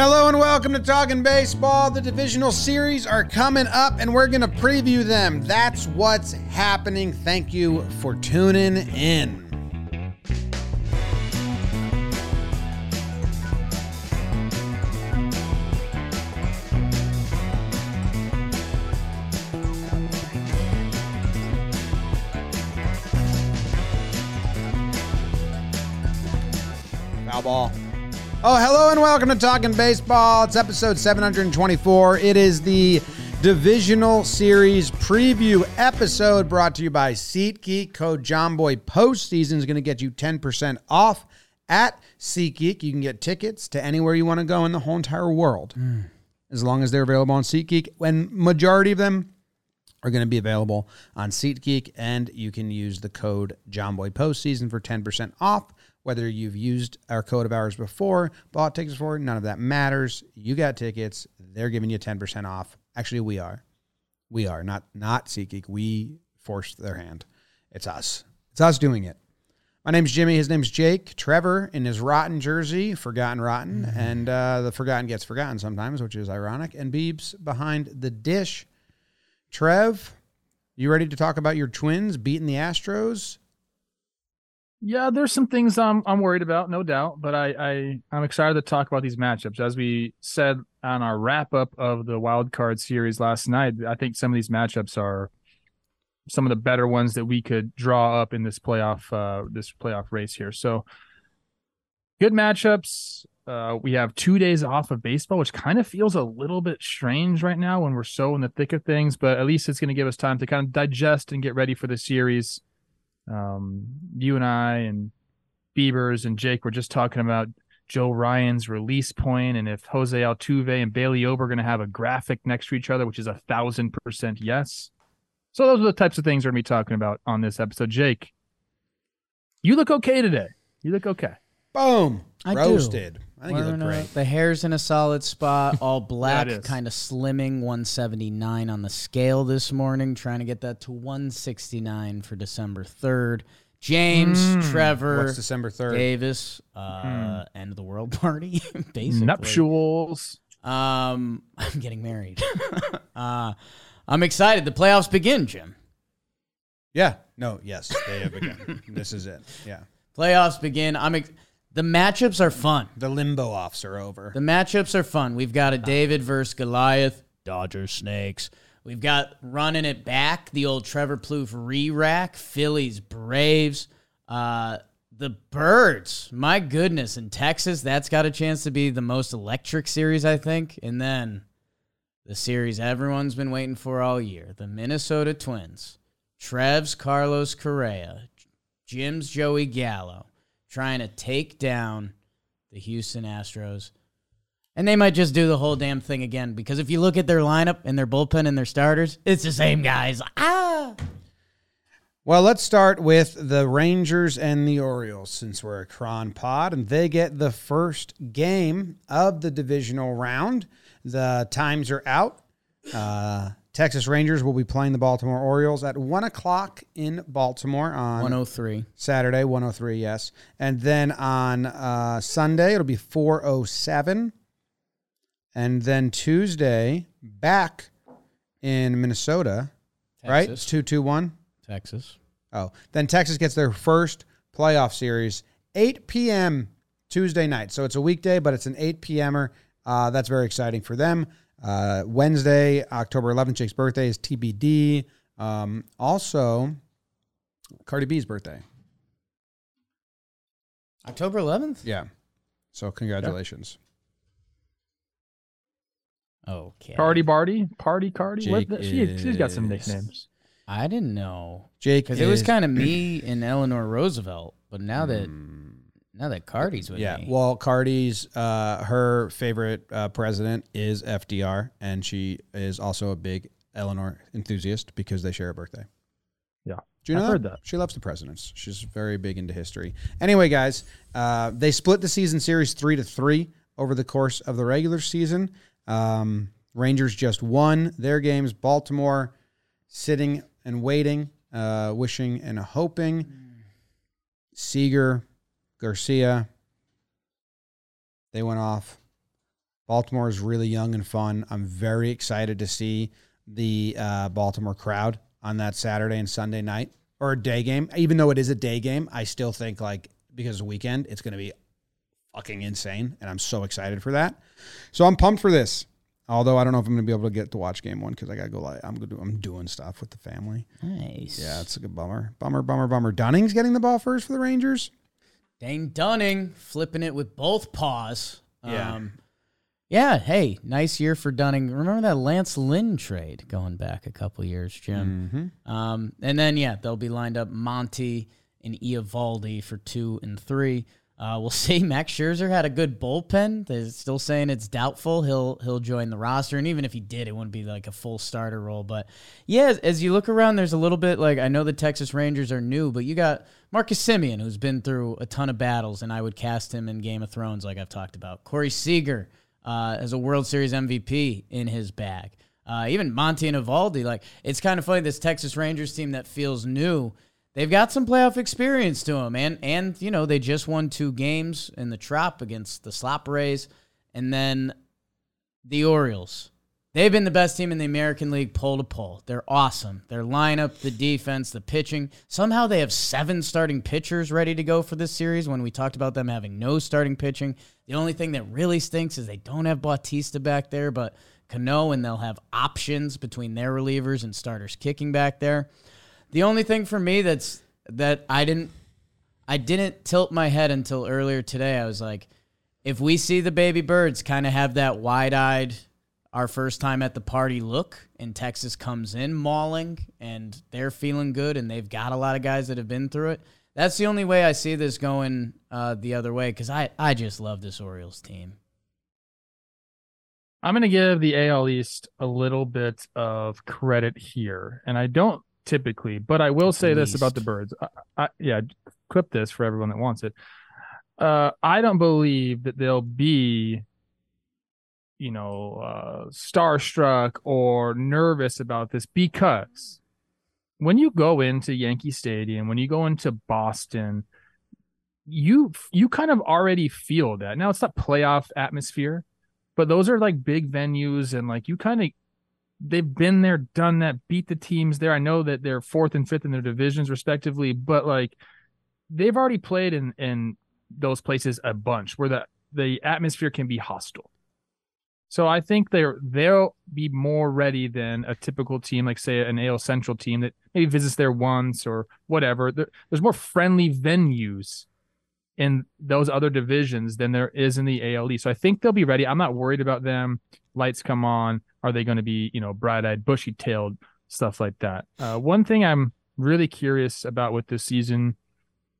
Hello and welcome to Talking Baseball. The divisional series are coming up and we're going to preview them. That's what's happening. Thank you for tuning in. Oh, hello and welcome to Talking Baseball. It's episode 724. It is the divisional series preview episode brought to you by SeatGeek. Code Jomboy postseason is going to get you 10% off at SeatGeek. You can get tickets to anywhere you want to go in the whole entire world hmm. as long as they're available on SeatGeek. And majority of them are going to be available on SeatGeek, and you can use the code Jomboy Postseason for 10% off. Whether you've used our code of ours before, bought tickets for, none of that matters. You got tickets; they're giving you 10% off. Actually, we are, we are not not SeatGeek. We forced their hand. It's us. It's us doing it. My name's Jimmy. His name's Jake. Trevor in his rotten jersey, forgotten rotten, and uh, the forgotten gets forgotten sometimes, which is ironic. And Beebs behind the dish. Trev, you ready to talk about your Twins beating the Astros? Yeah, there's some things I'm I'm worried about, no doubt, but I, I I'm excited to talk about these matchups. As we said on our wrap up of the wild card series last night, I think some of these matchups are some of the better ones that we could draw up in this playoff uh this playoff race here. So good matchups. Uh, we have two days off of baseball, which kind of feels a little bit strange right now when we're so in the thick of things, but at least it's going to give us time to kind of digest and get ready for the series um, you and I and Beavers and Jake were just talking about Joe Ryan's release point and if Jose Altuve and Bailey Ober are going to have a graphic next to each other, which is a thousand percent yes. So those are the types of things we're going to be talking about on this episode. Jake, you look okay today. You look okay. Boom. I do. I think you look great. The hair's in a solid spot, all black, is. kind of slimming, 179 on the scale this morning, trying to get that to 169 for December 3rd. James, Mm. Trevor, What's December 3rd? Davis, uh, end of the world party, basically. Nuptials. Um, I'm getting married. uh, I'm excited. The playoffs begin, Jim. Yeah. No, yes. They have begun. this is it. Yeah. Playoffs begin. I'm ex- the matchups are fun. The limbo offs are over. The matchups are fun. We've got a David versus Goliath, Dodgers Snakes. We've got running it back, the old Trevor Plouffe re-rack, Phillies Braves, uh, the Birds. My goodness, in Texas, that's got a chance to be the most electric series, I think. And then the series everyone's been waiting for all year, the Minnesota Twins, Trev's Carlos Correa, Jim's Joey Gallo, trying to take down the Houston Astros. And they might just do the whole damn thing again because if you look at their lineup and their bullpen and their starters, it's the same guys. Ah, Well, let's start with the Rangers and the Orioles since we're a Cron pod, and they get the first game of the divisional round. The times are out. Uh, Texas Rangers will be playing the Baltimore Orioles at 1 o'clock in Baltimore on 103. Saturday, 103, yes. And then on uh, Sunday, it'll be 407. And then Tuesday, back in Minnesota, right? It's 221. Texas. Oh, then Texas gets their first playoff series, 8 p.m. Tuesday night. So it's a weekday, but it's an 8 p.m.er. Uh, that's very exciting for them. Uh, Wednesday, October 11th, Jake's birthday is TBD. Um, also, Cardi B's birthday. October 11th? Yeah. So congratulations. Okay. Party Barty, Party Cardi. What Jake the- she, she's got some is- nicknames. I didn't know. Jake, Because it was is- kind of me and Eleanor Roosevelt. But now that now that Cardi's with yeah. me. Well, Cardi's uh, her favorite uh, president is FDR, and she is also a big Eleanor enthusiast because they share a birthday. Yeah. Do you know I've heard that. She loves the presidents. She's very big into history. Anyway, guys, uh, they split the season series three to three over the course of the regular season. Um, Rangers just won their games. Baltimore sitting and waiting, uh, wishing and hoping. Seager, Garcia, they went off. Baltimore is really young and fun. I'm very excited to see the uh, Baltimore crowd on that Saturday and Sunday night or a day game. Even though it is a day game, I still think like because it's a weekend, it's going to be fucking insane, and I'm so excited for that. So I'm pumped for this. Although I don't know if I'm going to be able to get to watch game one because I got to go. Like, I'm going I'm doing stuff with the family. Nice. Yeah, it's a good bummer. Bummer, bummer, bummer. Dunning's getting the ball first for the Rangers. Dane Dunning flipping it with both paws. Yeah. Um, yeah. Hey, nice year for Dunning. Remember that Lance Lynn trade going back a couple years, Jim? Mm-hmm. Um, and then yeah, they'll be lined up Monty and Eovaldi for two and three. Uh, we'll see. Max Scherzer had a good bullpen. They're still saying it's doubtful he'll he'll join the roster, and even if he did, it wouldn't be like a full starter role. But yeah, as, you look around, there's a little bit like I know the Texas Rangers are new, but you got Marcus Semien, who's been through a ton of battles, and I would cast him in Game of Thrones, like I've talked about. Corey Seager uh, as a World Series MVP in his bag. Uh, even Monty and Eovaldi, like it's kind of funny. This Texas Rangers team that feels new they've got some playoff experience to them, and and you know they just won two games in the Trop against the Slop Rays, and then the Orioles. They've been the best team in the American League pole to pole. They're awesome. Their lineup, the defense, the pitching. Somehow they have seven starting pitchers ready to go for this series when we talked about them having no starting pitching. The only thing that really stinks is they don't have Bautista back there, but Cano, and they'll have options between their relievers and starters kicking back there. The only thing for me that's that I didn't I didn't tilt my head until earlier today. I was like, if we see the baby birds kind of have that wide-eyed our first time at the party look and Texas comes in mauling and they're feeling good and they've got a lot of guys that have been through it. That's the only way I see this going uh, the other way because I, I just love this Orioles team. I'm going to give the AL East a little bit of credit here. And I don't typically, but I will say this about the birds. I, I, yeah, clip this for everyone that wants it. Uh, I don't believe that they'll be, you know, uh, starstruck or nervous about this because when you go into Yankee Stadium, when you go into Boston, you you kind of already feel that. Now it's not playoff atmosphere, but those are like big venues and like you kind of they've been there, done that, beat the teams there. I know that they're fourth and fifth in their divisions respectively, but like they've already played in in those places a bunch where the the atmosphere can be hostile. So I think they're they'll be more ready than a typical team, like say an AL Central team that maybe visits there once or whatever. There, there's more friendly venues in those other divisions than there is in the ALE. So I think they'll be ready. I'm not worried about them. Lights come on. Are they going to be, you know, bright eyed, bushy tailed, stuff like that? Uh, one thing I'm really curious about with this season,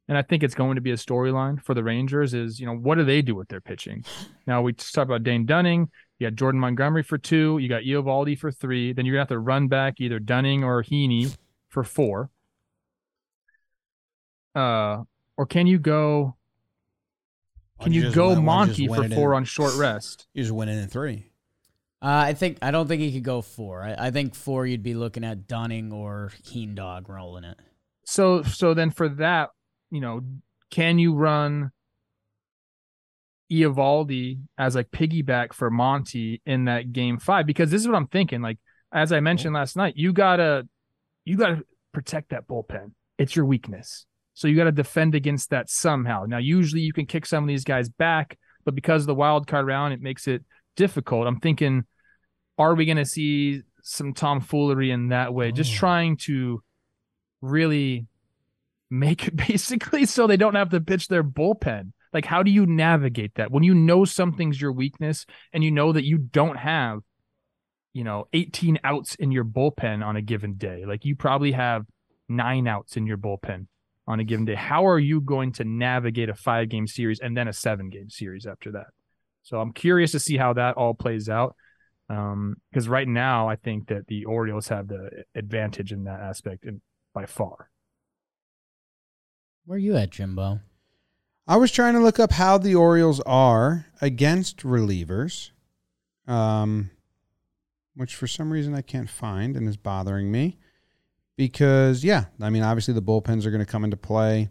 and I think it's going to be a storyline for the Rangers, is, you know, what do they do with their pitching? Now, we just talked about Dane Dunning. You got Jordan Montgomery for two. You got Eovaldi for three. Then you're going to have to run back either Dunning or Heaney for four. Uh, or can you go can you, you go Monty for four in, on short rest? You just win it in three. Uh, I think I don't think he could go four. I, I, think four you'd be looking at Dunning or Heen Dog rolling it. So so then for that, you know, can you run Eovaldi as like piggyback for Monty in that game five? Because this is what I'm thinking. Like as I mentioned last night, you gotta you gotta protect that bullpen. It's your weakness. So you got to defend against that somehow. Now, usually you can kick some of these guys back, but because of the wild card round, it makes it difficult. I'm thinking, are we going to see some tomfoolery in that way? Oh. Just trying to really make it basically so they don't have to pitch their bullpen. Like, how do you navigate that when you know something's your weakness and you know that you don't have, you know, 18 outs in your bullpen on a given day? Like, you probably have nine outs in your bullpen on a given day. How are you going to navigate a five game series and then a seven game series after that? So I'm curious to see how that all plays out. Um, because right now I think that the Orioles have the advantage in that aspect and by far. Where are you at, Jimbo? I was trying to look up how the Orioles are against relievers. Um which for some reason I can't find and is bothering me because yeah, I mean obviously the bullpens are going to come into play.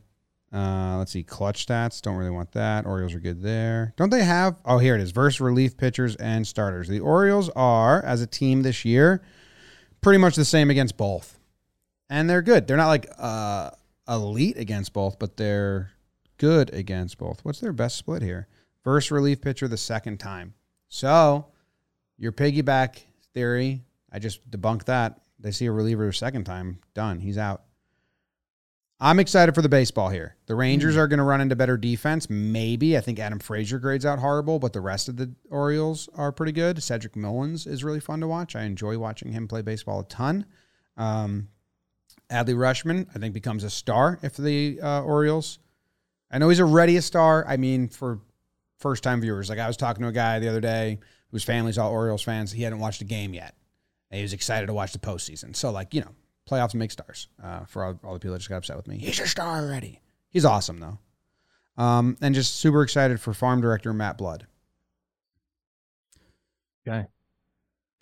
Uh, let's see, clutch stats. Don't really want that. Orioles are good there. Don't they have? Oh, here it is. Versus relief pitchers and starters. The Orioles are, as a team this year, pretty much the same against both, and they're good. They're not like uh, elite against both, but they're good against both. What's their best split here? Versus relief pitcher the second time. So your piggyback theory, I just debunked that. They see a reliever a second time, done. He's out. I'm excited for the baseball here. The Rangers Hmm. are going to run into better defense. Maybe. I think Adam Frazier grades out horrible, but the rest of the Orioles are pretty good. Cedric Mullins is really fun to watch. I enjoy watching him play baseball a ton. Um, Adley Rutschman, I think, becomes a star if the uh, Orioles. I know he's already a star. I mean, for first time viewers, like I was talking to a guy the other day whose family's all Orioles fans. He hadn't watched a game yet. And he was excited to watch the postseason. So, like, you know, playoffs make stars uh, for all, all the people that just got upset with me. He's a star already. He's awesome, though. Um, and just super excited for farm director Matt Blood. Okay.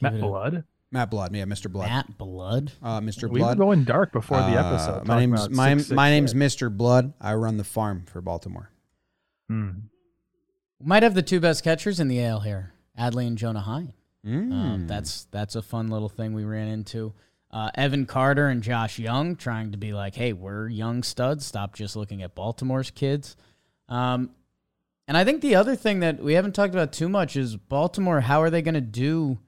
Matt it a- Blood. Matt Blood, yeah, Mr. Blood. Matt Blood. Uh, Mr. We were Blood. going dark before the Uh, episode. my name's about my, 666. my name's Mr. Blood. I run the farm for Baltimore. Hmm. Might have the two best catchers in the AL here, Adley and Jonah Heim. Mm. Uh, that's that's a fun little thing we ran into. Uh, Evan Carter and Josh Jung trying to be like, hey, we're young studs. Stop just looking at Baltimore's kids. Um, and I think the other thing that we haven't talked about too much is Baltimore. How are they going to do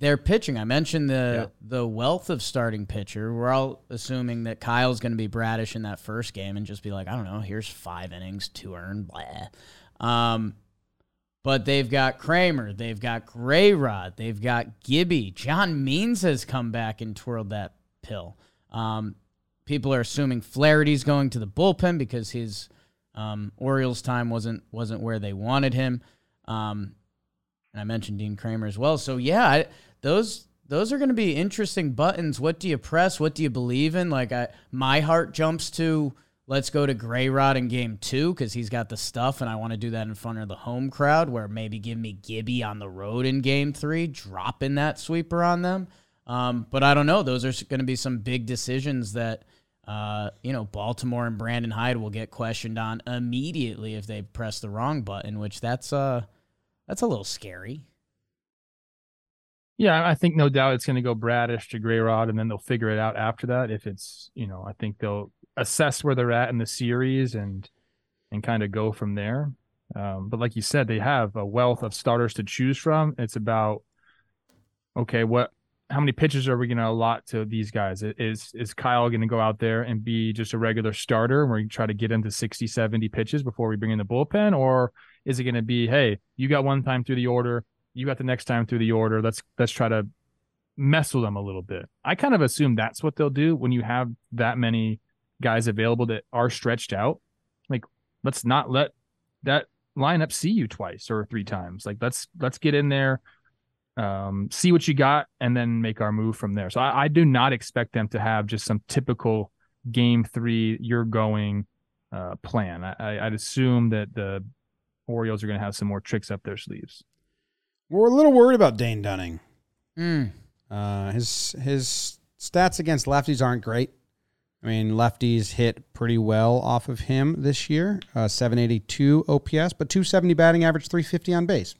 their pitching? I mentioned the the wealth of starting pitcher. We're all assuming that Kyle's going to be Bradish in that first game and just be like, I don't know, here's five innings, two earned, blah. Um, but they've got Kremer, they've got Gray Rod, they've got Gibby. John Means has come back and twirled that pill. Um, people are assuming Flaherty's going to the bullpen because his um, Orioles time wasn't wasn't where they wanted him. Um, and I mentioned Dean Kremer as well. So yeah, I, those those are going to be interesting buttons. What do you press? What do you believe in? Like I, my heart jumps to let's go to Gray Rod in game two because he's got the stuff, and I want to do that in front of the home crowd. Where maybe give me Gibby on the road in game three, dropping that sweeper on them. Um, but I don't know. Those are going to be some big decisions that. Uh, you know, Baltimore and Brandon Hyde will get questioned on immediately if they press the wrong button, which that's uh that's a little scary. Yeah, I think no doubt it's going to go Bradish to Gray Rod, and then they'll figure it out after that. If it's, you know, I think they'll assess where they're at in the series and and kind of go from there. Um, but like you said, they have a wealth of starters to choose from. It's about okay, what, how many pitches are we going to allot to these guys? Is is Kyle going to go out there and be just a regular starter, and we try to get into 60, 70 pitches before we bring in the bullpen, or is it going to be, hey, you got one time through the order, you got the next time through the order. Let's let's try to mess with them a little bit. I kind of assume that's what they'll do when you have that many guys available that are stretched out. Like, let's not let that lineup see you twice or three times. Like, let's let's get in there, um, see what you got, and then make our move from there. So I, I do not expect them to have just some typical game three you're going uh, plan. I, I, I'd assume that the Orioles are going to have some more tricks up their sleeves. We're a little worried about Dane Dunning. Mm. Uh, his his stats against lefties aren't great. I mean, lefties hit pretty well off of him this year. Uh, 782 OPS, but 270 batting average, 350 on base,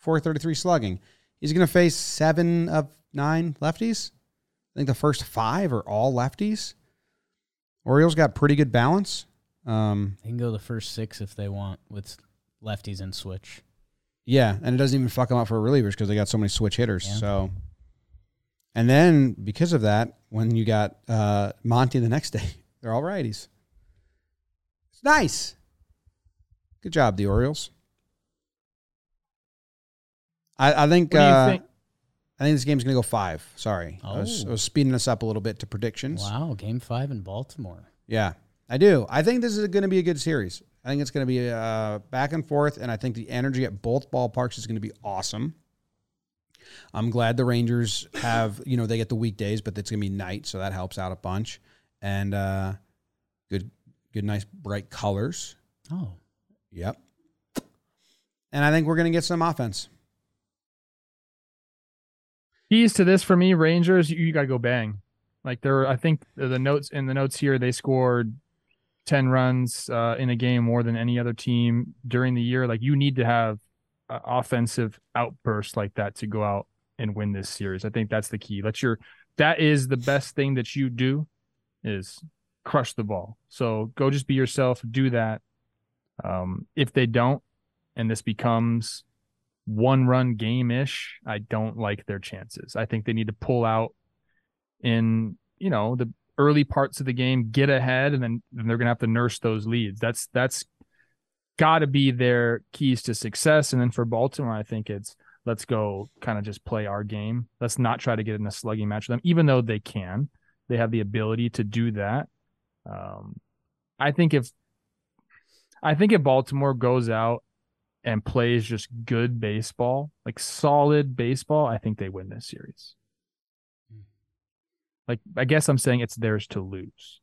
433 slugging. He's going to face seven of nine lefties. I think the first five are all lefties. Orioles got pretty good balance. Um, They can go the first six if they want with lefties and switch. Yeah, and it doesn't even fuck them up for relievers because they got so many switch hitters. Yeah. So, and then because of that, when you got uh, Monty the next day, they're all righties. It's nice. Good job, the Orioles. I, I think. What do you uh, think? I think this game's gonna go five. Sorry, I, was, I Oh. was speeding us up a little bit to predictions. Wow, game five in Baltimore. Yeah, I do. I think this is going to be a good series. I think it's going to be uh, back and forth, and I think the energy at both ballparks is going to be awesome. I'm glad the Rangers have, you know, they get the weekdays, but it's going to be night, so that helps out a bunch. And uh, good, good, nice, bright colors. Oh, Yep. And I think we're going to get some offense. keys to this for me rangers you, you got to go bang like there i think the notes in the notes here they scored 10 runs uh, in a game more than any other team during the year. Like you need to have offensive outbursts like that to go out and win this series. I think that's the key. Let your that is the best thing that you do is crush the ball. So go just be yourself, do that. Um, if they don't, and this becomes one run game ish, I don't like their chances. I think they need to pull out in, you know, the early parts of the game, get ahead, and then, then they're gonna have to nurse those leads. That's that's gotta be their keys to success. And then for Baltimore, I think it's let's go kind of just play our game. Let's not try to get in a slugging match with them, even though they can. They have the ability to do that. Um, I think if I think if Baltimore goes out and plays just good baseball, like solid baseball, I think they win this series. Like I guess I'm saying it's theirs to lose.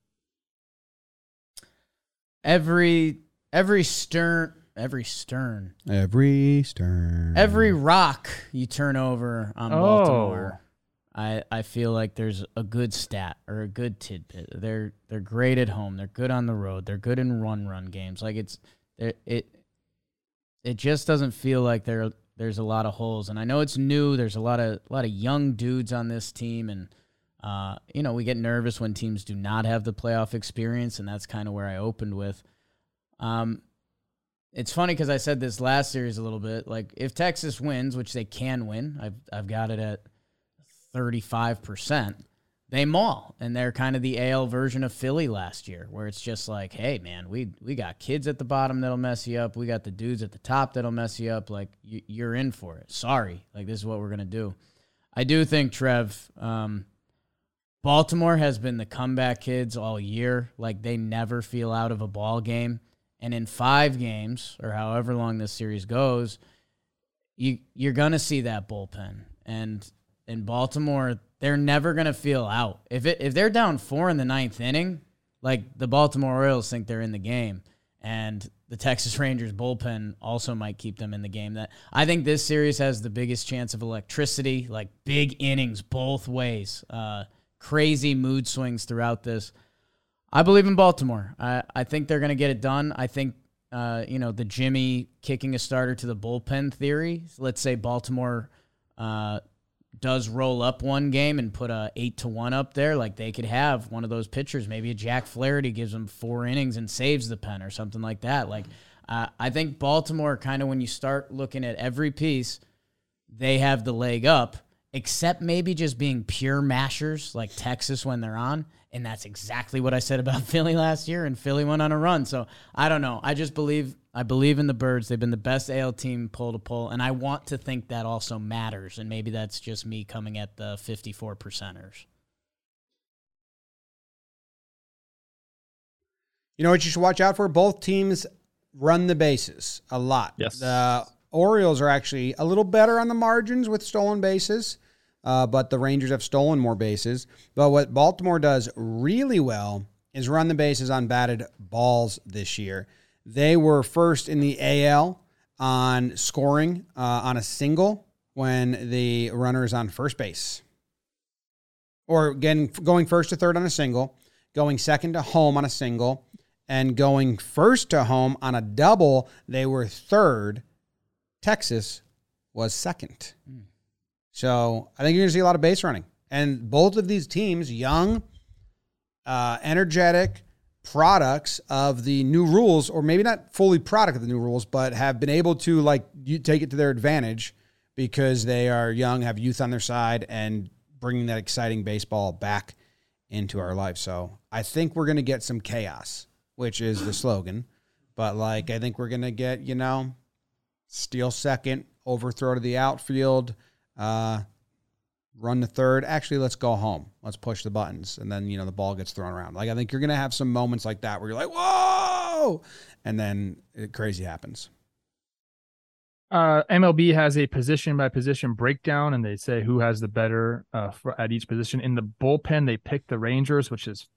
Every every stern every stern Every stern. every rock you turn over on Baltimore. I, I feel like there's a good stat or a good tidbit. They're they're great at home. They're good on the road. They're good in run run games. Like it's it it, it just doesn't feel like there there's a lot of holes. And I know it's new. There's a lot of a lot of young dudes on this team, and uh, you know we get nervous when teams do not have the playoff experience, and that's kind of where I opened with. Um, it's funny because I said this last series a little bit. Like if Texas wins, which they can win, I've I've got it at 35%. They maul, and they're kind of the AL version of Philly last year, where it's just like, hey, man, we we got kids at the bottom that'll mess you up. We got the dudes at the top that'll mess you up. Like, you, you're in for it. Sorry. Like, this is what we're going to do. I do think, Trev, um, Baltimore has been the comeback kids all year. Like, they never feel out of a ball game. And in five games, or however long this series goes, you, you're to see that bullpen. And in Baltimore, they're never gonna feel out. If it if they're down four in the ninth inning, like the Baltimore Orioles think they're in the game, and the Texas Rangers bullpen also might keep them in the game. That I think this series has the biggest chance of electricity, like big innings both ways, uh, crazy mood swings throughout this. I believe in Baltimore. I, I think they're gonna get it done. I think uh, you know the Jimmy kicking a starter to the bullpen theory. Let's say Baltimore. Uh, does roll up one game and put a eight to one up there, like they could have one of those pitchers, maybe a Jack Flaherty gives them four innings and saves the pen or something like that. Like uh, I think Baltimore, kind of when you start looking at every piece, they have the leg up, except maybe just being pure mashers like Texas when they're on. And that's exactly what I said about Philly last year, and Philly went on a run. So I don't know. I just believe I believe in the birds. They've been the best AL team pull to pull, and I want to think that also matters. And maybe that's just me coming at the fifty-four percenters. You know what you should watch out for? Both teams run the bases a lot. Yes. The Orioles are actually a little better on the margins with stolen bases, uh, but the Rangers have stolen more bases. But what Baltimore does really well is run the bases on batted balls this year. They were first in the AL on scoring uh, on a single when the runner is on first base, or again, going first to third on a single, going second to home on a single, and going first to home on a double. They were third. Texas was second. Mm. So I think you're going to see a lot of base running. And both of these teams, young, uh, energetic, products of the new rules, or maybe not fully product of the new rules, but have been able to like you take it to their advantage because they are young, have youth on their side, and bringing that exciting baseball back into our life. So I think we're gonna get some chaos, which is the slogan. But like I think we're gonna get you know, steal second, overthrow to the outfield. Uh, run the third. Actually, let's go home. Let's push the buttons. And then, you know, the ball gets thrown around. Like, I think you're going to have some moments like that where you're like, whoa. And then it, crazy happens. Uh, MLB has a position by position breakdown, and they say who has the better uh, for, at each position. In the bullpen, they pick the Rangers, which is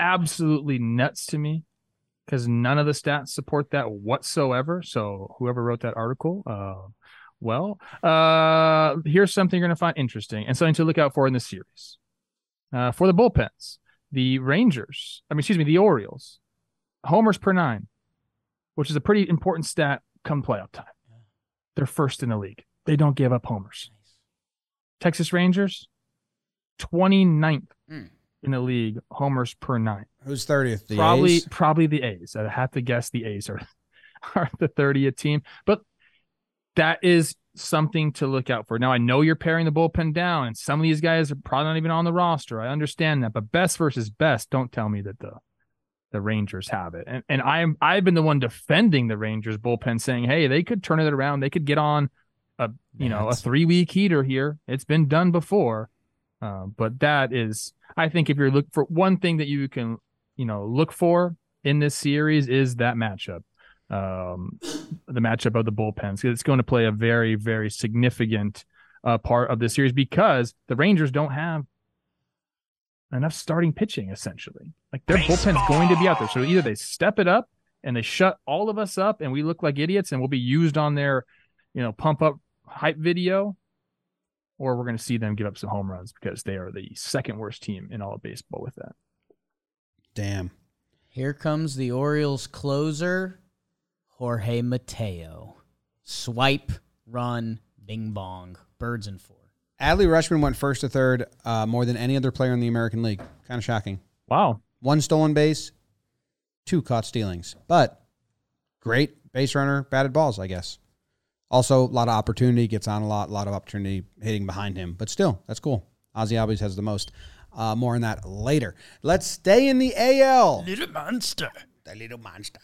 absolutely nuts to me because none of the stats support that whatsoever. So whoever wrote that article, uh, well, uh, here's something you're going to find interesting and something to look out for in the series. Uh, for the bullpens, the Rangers, I mean, excuse me, the Orioles homers per nine, which is a pretty important stat come playoff time. They're first in the league. They don't give up homers. Texas Rangers, 29th Mm. in the league, homers per nine. Who's 30th? The probably A's? probably the A's. I have to guess the A's are are the 30th team, but that is something to look out for. Now I know you're paring the bullpen down, and some of these guys are probably not even on the roster. I understand that, but best versus best, don't tell me that the the Rangers have it. And and I'm I've been the one defending the Rangers bullpen, saying, hey, they could turn it around. They could get on a you know a three week heater here. It's been done before. Uh, but that is, I think, if you're looking for one thing that you can, you know, look for in this series is that matchup, um, the matchup of the bullpens. It's going to play a very, very significant uh, part of the series because the Rangers don't have enough starting pitching. Essentially, like their bullpen's going to be out there. So either they step it up and they shut all of us up, and we look like idiots, and we'll be used on their, you know, pump up hype video or we're going to see them give up some home runs because they are the second worst team in all of baseball with that. Damn. Here comes the Orioles closer, Jorge Mateo. Swipe, run, bing bong. Birds and four. Adley Rutschman went first to third uh, more than any other player in the American League. Kind of shocking. Wow. One stolen base, two caught stealings. But great base runner, batted balls, I guess. Also, a lot of opportunity, gets on a lot, a lot of opportunity hitting behind him. But still, that's cool. Ozzy Albies has the most. Uh, more on that later. Let's stay in the AL. Little monster. The little monster.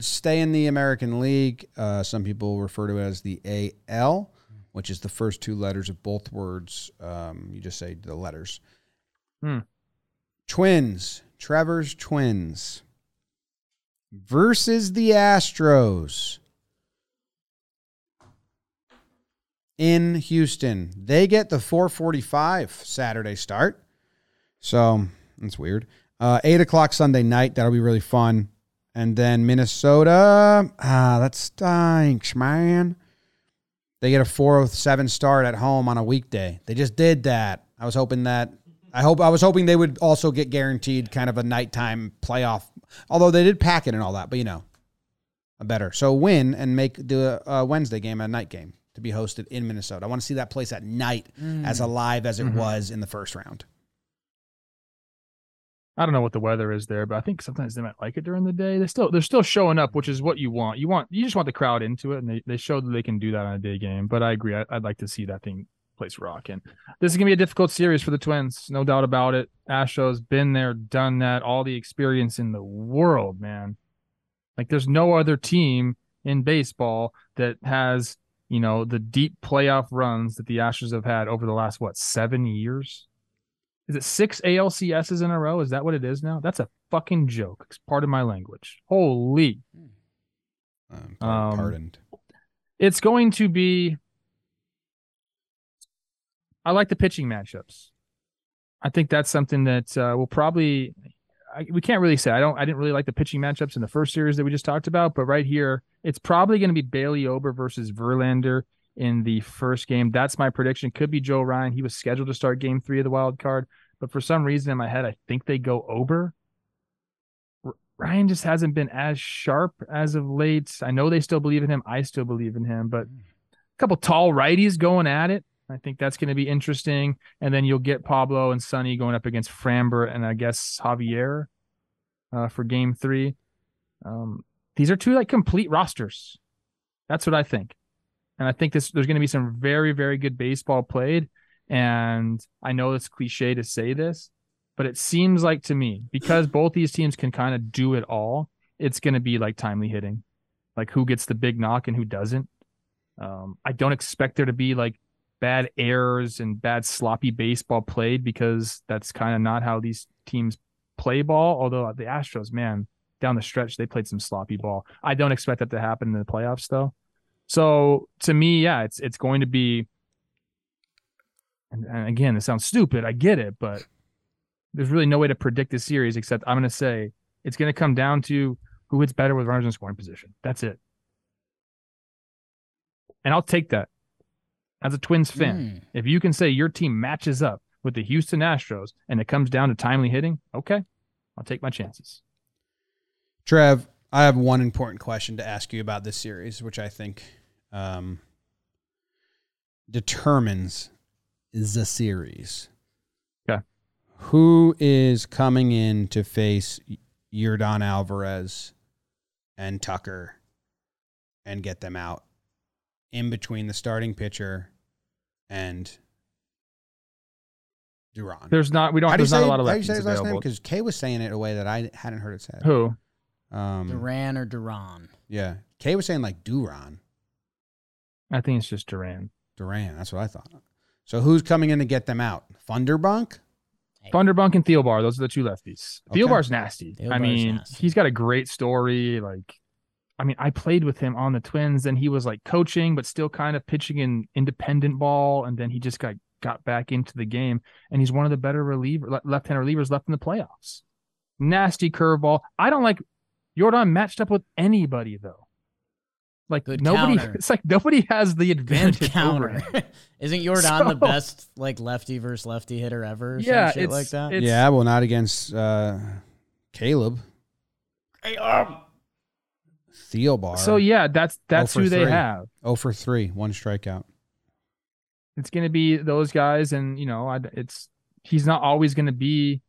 Stay in the American League. Uh, some people refer to it as the AL, which is the first two letters of both words. Um, you just say the letters. Hmm. Twins, Trevor's Twins versus the Astros in Houston. They get the 445 Saturday start. So that's weird. Uh, 8 o'clock Sunday night. That'll be really fun. And then Minnesota. Ah, that stinks, man. They get a 407 start at home on a weekday. They just did that. I was hoping that I hope I was hoping they would also get guaranteed kind of a nighttime playoff. Although they did pack it and all that, but you know, a better. So win and make the uh, Wednesday game a night game to be hosted in Minnesota. I want to see that place at night as alive as it Mhm. was in the first round. I don't know what the weather is there, but I think sometimes they might like it during the day. They still they're still showing up, which is what you want. You want you just want the crowd into it, and they, they showed that they can do that on a day game. But I agree, I, I'd like to see that thing place rocking. This is gonna be a difficult series for the Twins, no doubt about it. Astros been there, done that, all the experience in the world, man. Like there's no other team in baseball that has you know the deep playoff runs that the Astros have had over the last what seven years. Is it six ALCSs in a row? Is that what it is now? That's a fucking joke. It's part of my language. Holy. Um, Um, pardoned. It's going to be. I like the pitching matchups. I think that's something that uh, will probably. I, we can't really say. I don't. I didn't really like the pitching matchups in the first series that we just talked about, but right here, it's probably going to be Bailey Ober versus Verlander in the first game. That's my prediction. Could be Joe Ryan. He was scheduled to start Game Three of the wild card, but for some reason in my head, I think they go Ober. Ryan just hasn't been as sharp as of late. I know they still believe in him. I still believe in him, but a couple tall righties going at it. I think that's going to be interesting. And then you'll get Pablo and Sonny going up against Framber and I guess Javier uh, for game three. Um, these are two like complete rosters. That's what I think. And I think this there's going to be some very, very good baseball played. And I know it's cliche to say this, but it seems like to me, because both these teams can kind of do it all, it's going to be like timely hitting, like who gets the big knock and who doesn't. Um, I don't expect there to be like bad errors and bad sloppy baseball played because that's kind of not how these teams play ball. Although the Astros, man, down the stretch they played some sloppy ball. I don't expect that to happen in the playoffs though. So to me, yeah, it's it's going to be. And, and again, it sounds stupid. I get it, but there's really no way to predict this series except I'm going to say it's going to come down to who hits better with runners in scoring position. That's it. And I'll take that as a Twins fan. Mm. If you can say your team matches up with the Houston Astros and it comes down to timely hitting, okay, I'll take my chances. Trev, I have one important question to ask you about this series, which I think um, determines the series. Okay. Who is coming in to face Yordan Alvarez and Tucker and get them out in between the starting pitcher and Duran? There's not. We don't. How do There's say, not a lot of how do you say his last name? available. Because Kay was saying it a way that I hadn't heard it said. Who? Um, Duran or Duran? yeah, Kay was saying like Duran. I think it's just Duran. Duran. That's what I thought. So who's coming in to get them out? Funderburk? Funderburk and Thielbar. Those are the two lefties. Okay. Thielbar's nasty. I mean, nasty. he's got a great story. Like, I mean, I played with him on the Twins, and he was like coaching, but still kind of pitching in independent ball, and then he just got got back into the game, and he's one of the better reliever left-handed relievers left in the playoffs. Nasty curveball. I don't like Jordan matched up with anybody though. Like Good nobody, counter. it's like nobody has the Good advantage over counter. him. Isn't Jordan the best like lefty versus lefty hitter ever? Or Yeah, shit it's like that. it's- yeah, well, not against uh, Caleb. Thielbar. So yeah, that's that's for who they have. Oh for three, one strikeout. It's going to be those guys, and you know, I, it's he's not always going to be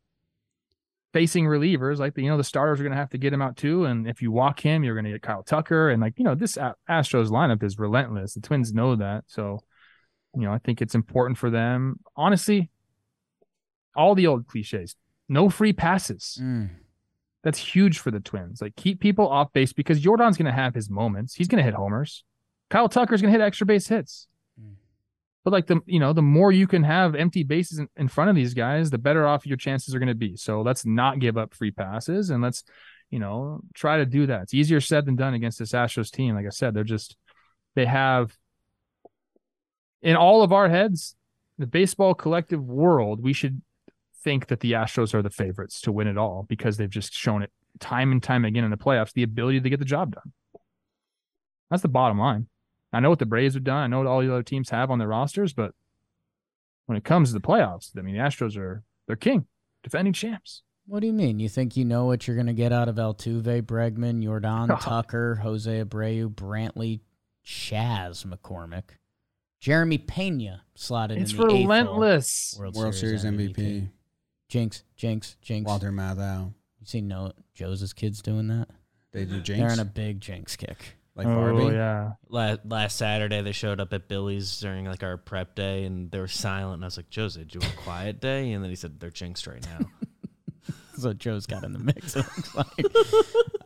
facing relievers. Like the you know the starters are going to have to get him out too, and if you walk him, you're going to get Kyle Tucker, and like you know this Astros lineup is relentless. The Twins know that, so you know I think it's important for them. Honestly, all the old cliches, no free passes. Mm. That's huge for the Twins. Like keep people off base because Jordan's going to have his moments. He's going to hit homers. Kyle Tucker's going to hit extra base hits. But like the you know the more you can have empty bases in, in front of these guys, the better off your chances are going to be. So let's not give up free passes and let's you know try to do that. It's easier said than done against this Astros team. Like I said, they're just they have in all of our heads, the baseball collective world, we should think that the Astros are the favorites to win it all because they've just shown it time and time again in the playoffs the ability to get the job done. That's the bottom line. I know what the Braves have done. I know what all the other teams have on their rosters, but when it comes to the playoffs, I mean, the Astros are they're king, defending champs. What do you mean? You think you know what you're going to get out of Altuve, Bregman, Jordan, Oh. Tucker, Jose Abreu, Brantley, Chas McCormick, Jeremy Pena slotted It's in the eighth hole. relentless. World, World Series MVP, Jinx, Jinx, Jinx. Walter Matthau. You see, no Joe's kids doing that. They do Jinx. They're Jinx in a big Jinx kick. Like oh Barbie. yeah, last, last Saturday they showed up at Billy's during like our prep day and they were silent and I was like, Jose, do you want a quiet day? And then he said they're jinxed right now. So Joe's got in the mix. It looks like.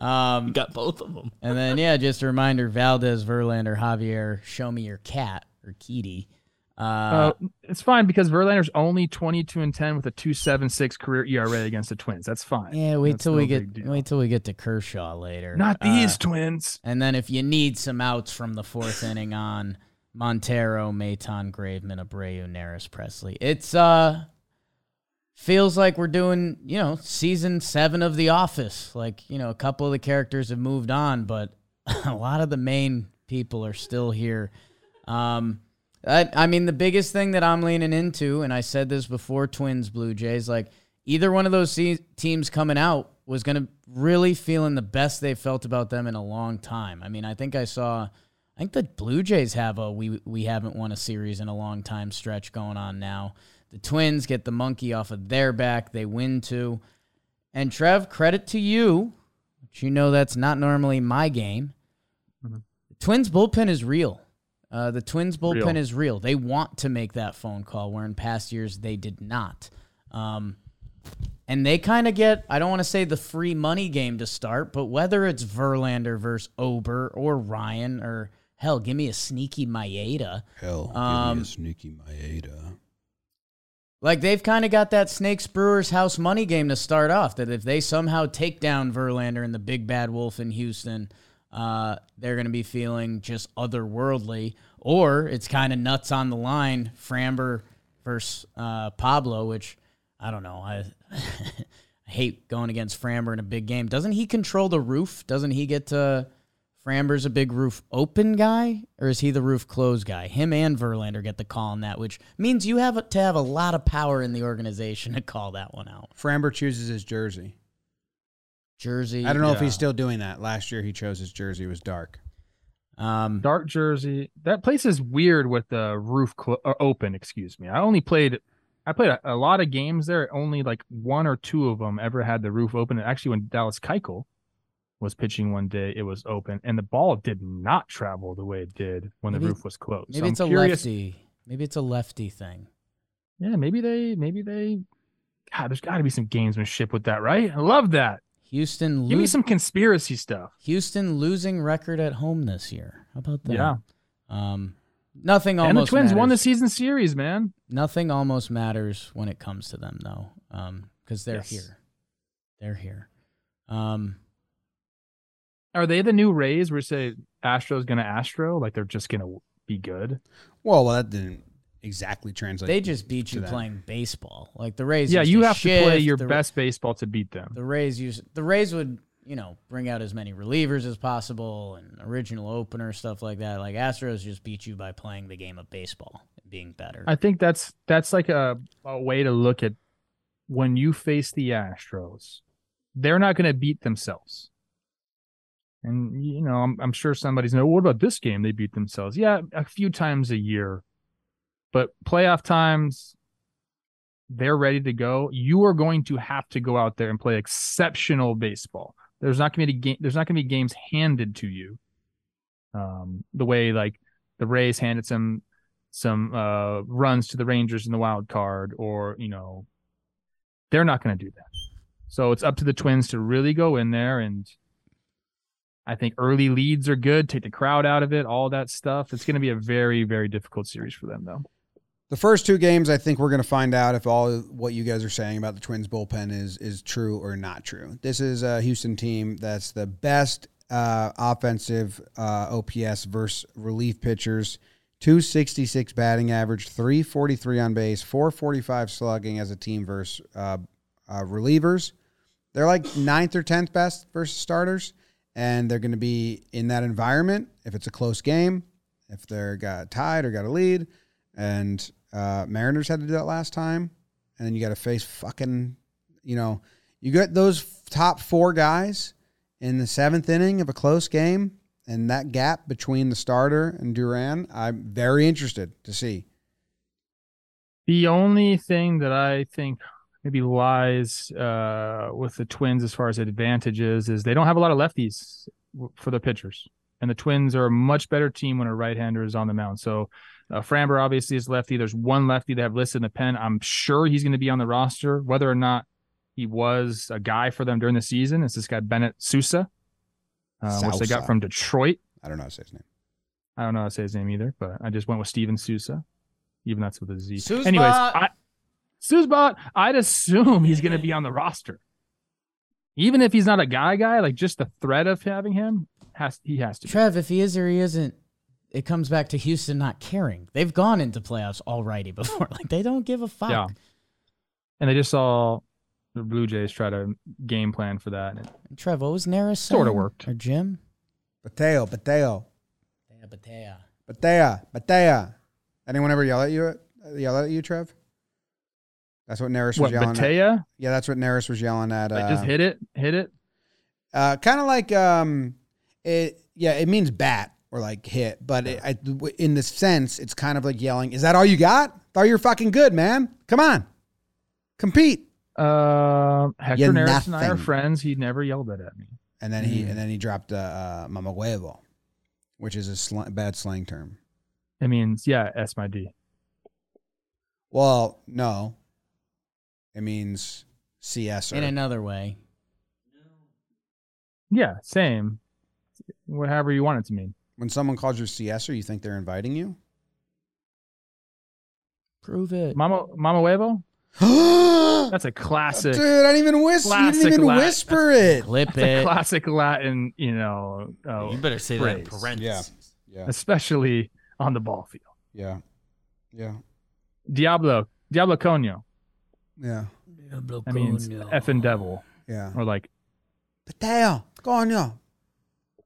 Um, got both of them. And then yeah, just a reminder: Valdez, Verlander, Javier, show me your cat or Kitty. Uh, uh, it's fine because Verlander's only twenty two and ten with a two seven six career ERA against the Twins. That's fine. yeah, wait That's till no we get deal. wait till we get to Kershaw later. Not Uh, these Twins. and then if you need some outs from the fourth inning on Montero, Maton, Graveman, Abreu, Neris, Pressly. It's uh feels like we're doing, you know, season 7 of The Office. Like, you know, a couple of the characters have moved on, but a lot of the main people are still here. Um I, I mean, the biggest thing that I'm leaning into, and I said this before Twins, Blue Jays, like either one of those se- teams coming out was going to really feeling the best they felt about them in a long time. I mean, I think I saw, I think the Blue Jays have a we we haven't won a series in a long time stretch going on now. The Twins get the monkey off of their back, they win two, and Trev, credit to you, but you know that's not normally my game. Mhm. The Twins bullpen is real. Uh, the Twins bullpen Real. is real. They want to make that phone call, where in past years they did not. Um, and they kind of get, I don't want to say the free money game to start, but whether it's Verlander versus Ober or Ryan or hell, give me a sneaky Maeda. Hell, give me Um, a sneaky Maeda. Like they've kind of got that Snakes Brewers house money game to start off. That if they somehow take down Verlander and the big bad wolf in Houston, uh, they're going to be feeling just otherworldly. Or it's kind of nuts on the line, Framber versus uh, Pablo, which I don't know. I, I hate going against Framber in a big game. Doesn't he control the roof? Doesn't he get to? Framber's a big roof open guy, or is he the roof closed guy? Him and Verlander get the call on that, which means you have to have a lot of power in the organization to call that one out. Framber chooses his jersey. Jersey. I don't know if he's still doing that. Last year he chose his jersey was dark. Um, Dark jersey. That place is weird with the roof clo- or open. Excuse me. I only played. I played a, a lot of games there. Only like one or two of them ever had the roof open. And actually, when Dallas Keuchel was pitching one day, it was open, and the ball did not travel the way it did when Maybe- the roof was closed. maybe So it's I'm a curious. lefty. Maybe it's a lefty thing. Yeah, maybe they. Maybe they. God, there's got to be some gamesmanship with that, right? I love that. Houston Give me some conspiracy stuff. Houston losing record at home this year. How about that? Yeah. Um, nothing almost. and the almost Twins won the matters. season series, man. Nothing almost matters when it comes to them, though, because they're Yes. here. They're here. Um, Are they the new Rays? Where you say Astro's gonna Astro, like they're just gonna be good? Well, well, that didn't exactly translate. they just beat you them. playing baseball. Like the Rays. yeah, used you to have to play your the, best baseball to beat them. The Rays use the Rays would you know bring out as many relievers as possible and original opener stuff like that. Like Astros just beat you by playing the game of baseball and being better. I think that's that's like a, a way to look at when you face the Astros, they're not going to beat themselves. And you know, I'm, I'm sure somebody's know. What about this game? They beat themselves. Yeah, a few times a year, but playoff times, they're ready to go. You are going to have to go out there and play exceptional baseball. There's not going to be game. There's not going to be games handed to you, um, the way like the Rays handed some some uh, runs to the Rangers in the wild card, or you know, they're not going to do that. So it's up to the Twins to really go in there, and I think early leads are good. Take the crowd out of it, all that stuff. It's going to be a very, very difficult series for them, though. The first two games, I think we're going to find out if all what you guys are saying about the Twins bullpen is is true or not true. This is a Houston team that's the best uh, offensive uh, OPS versus relief pitchers. 266 batting average, 343 on base, 445 slugging as a team versus uh, uh, relievers. They're like ninth or 10th best versus starters, and they're going to be in that environment if it's a close game, if they're got tied or got a lead. And uh, Mariners had to do that last time. And then you got to face fucking, you know, you get those top four guys in the seventh inning of a close game, and that gap between the starter and Duran, I'm very interested to see. The only thing that I think maybe lies uh, with the Twins as far as advantages is they don't have a lot of lefties for their pitchers, and the Twins are a much better team when a right-hander is on the mound. So uh, Framber obviously is lefty. There's one lefty they have listed in the pen. I'm sure he's going to be on the roster, whether or not he was a guy for them during the season. It's this guy Bennett Sousa, uh, which they got from Detroit. I don't know how to say his name. I don't know how to say his name either, but I just went with Steven Souza, even that's with a Z. Sousbot. Anyways, I, Sousbot, I'd assume he's going to be on the roster, even if he's not a guy guy. Like just the threat of having him has he has to. Be. Trev, if he is or he isn't, it comes back to Houston not caring. They've gone into playoffs already before. Like they don't give a fuck. Yeah. And I just saw the Blue Jays try to game plan for that. And And Trev, what was Neris Sorta worked. Or Jim? Bateo, Bateo, Yeah, but yeah. Batea, Batea. Anyone ever yell at you? At yell at you, Trev? That's what Neris was what yelling at. Batea? Yeah, that's what Neris was yelling at. Like uh, just hit it, hit it. Uh, kind of like um, it. Yeah, it means bat or like hit, but it, I, in the sense, it's kind of like yelling. Is that all you got? Thought you're fucking good, man. Come on, compete. Uh, Hector Yeah, Neris and I are friends. He never yelled it at me. And then he Mm. and then he dropped uh, uh, mama huevo, which is a sl- bad slang term. It means yeah, S my D. Well, no, it means CS In another way. Yeah, same. Whatever you want it to mean. When someone calls you CSer, you think they're inviting you. Prove it. Mama Mama Huevo? That's a classic Dude, I didn't even whisper. You didn't even Latin. whisper it. Clip That's a it. classic Latin, you know, uh, you better say that in phrase. parentheses. Yeah, especially on the ball field. yeah, yeah, Diablo, Diablo Coño. yeah, That means effing devil, yeah. or like Pateo, coño.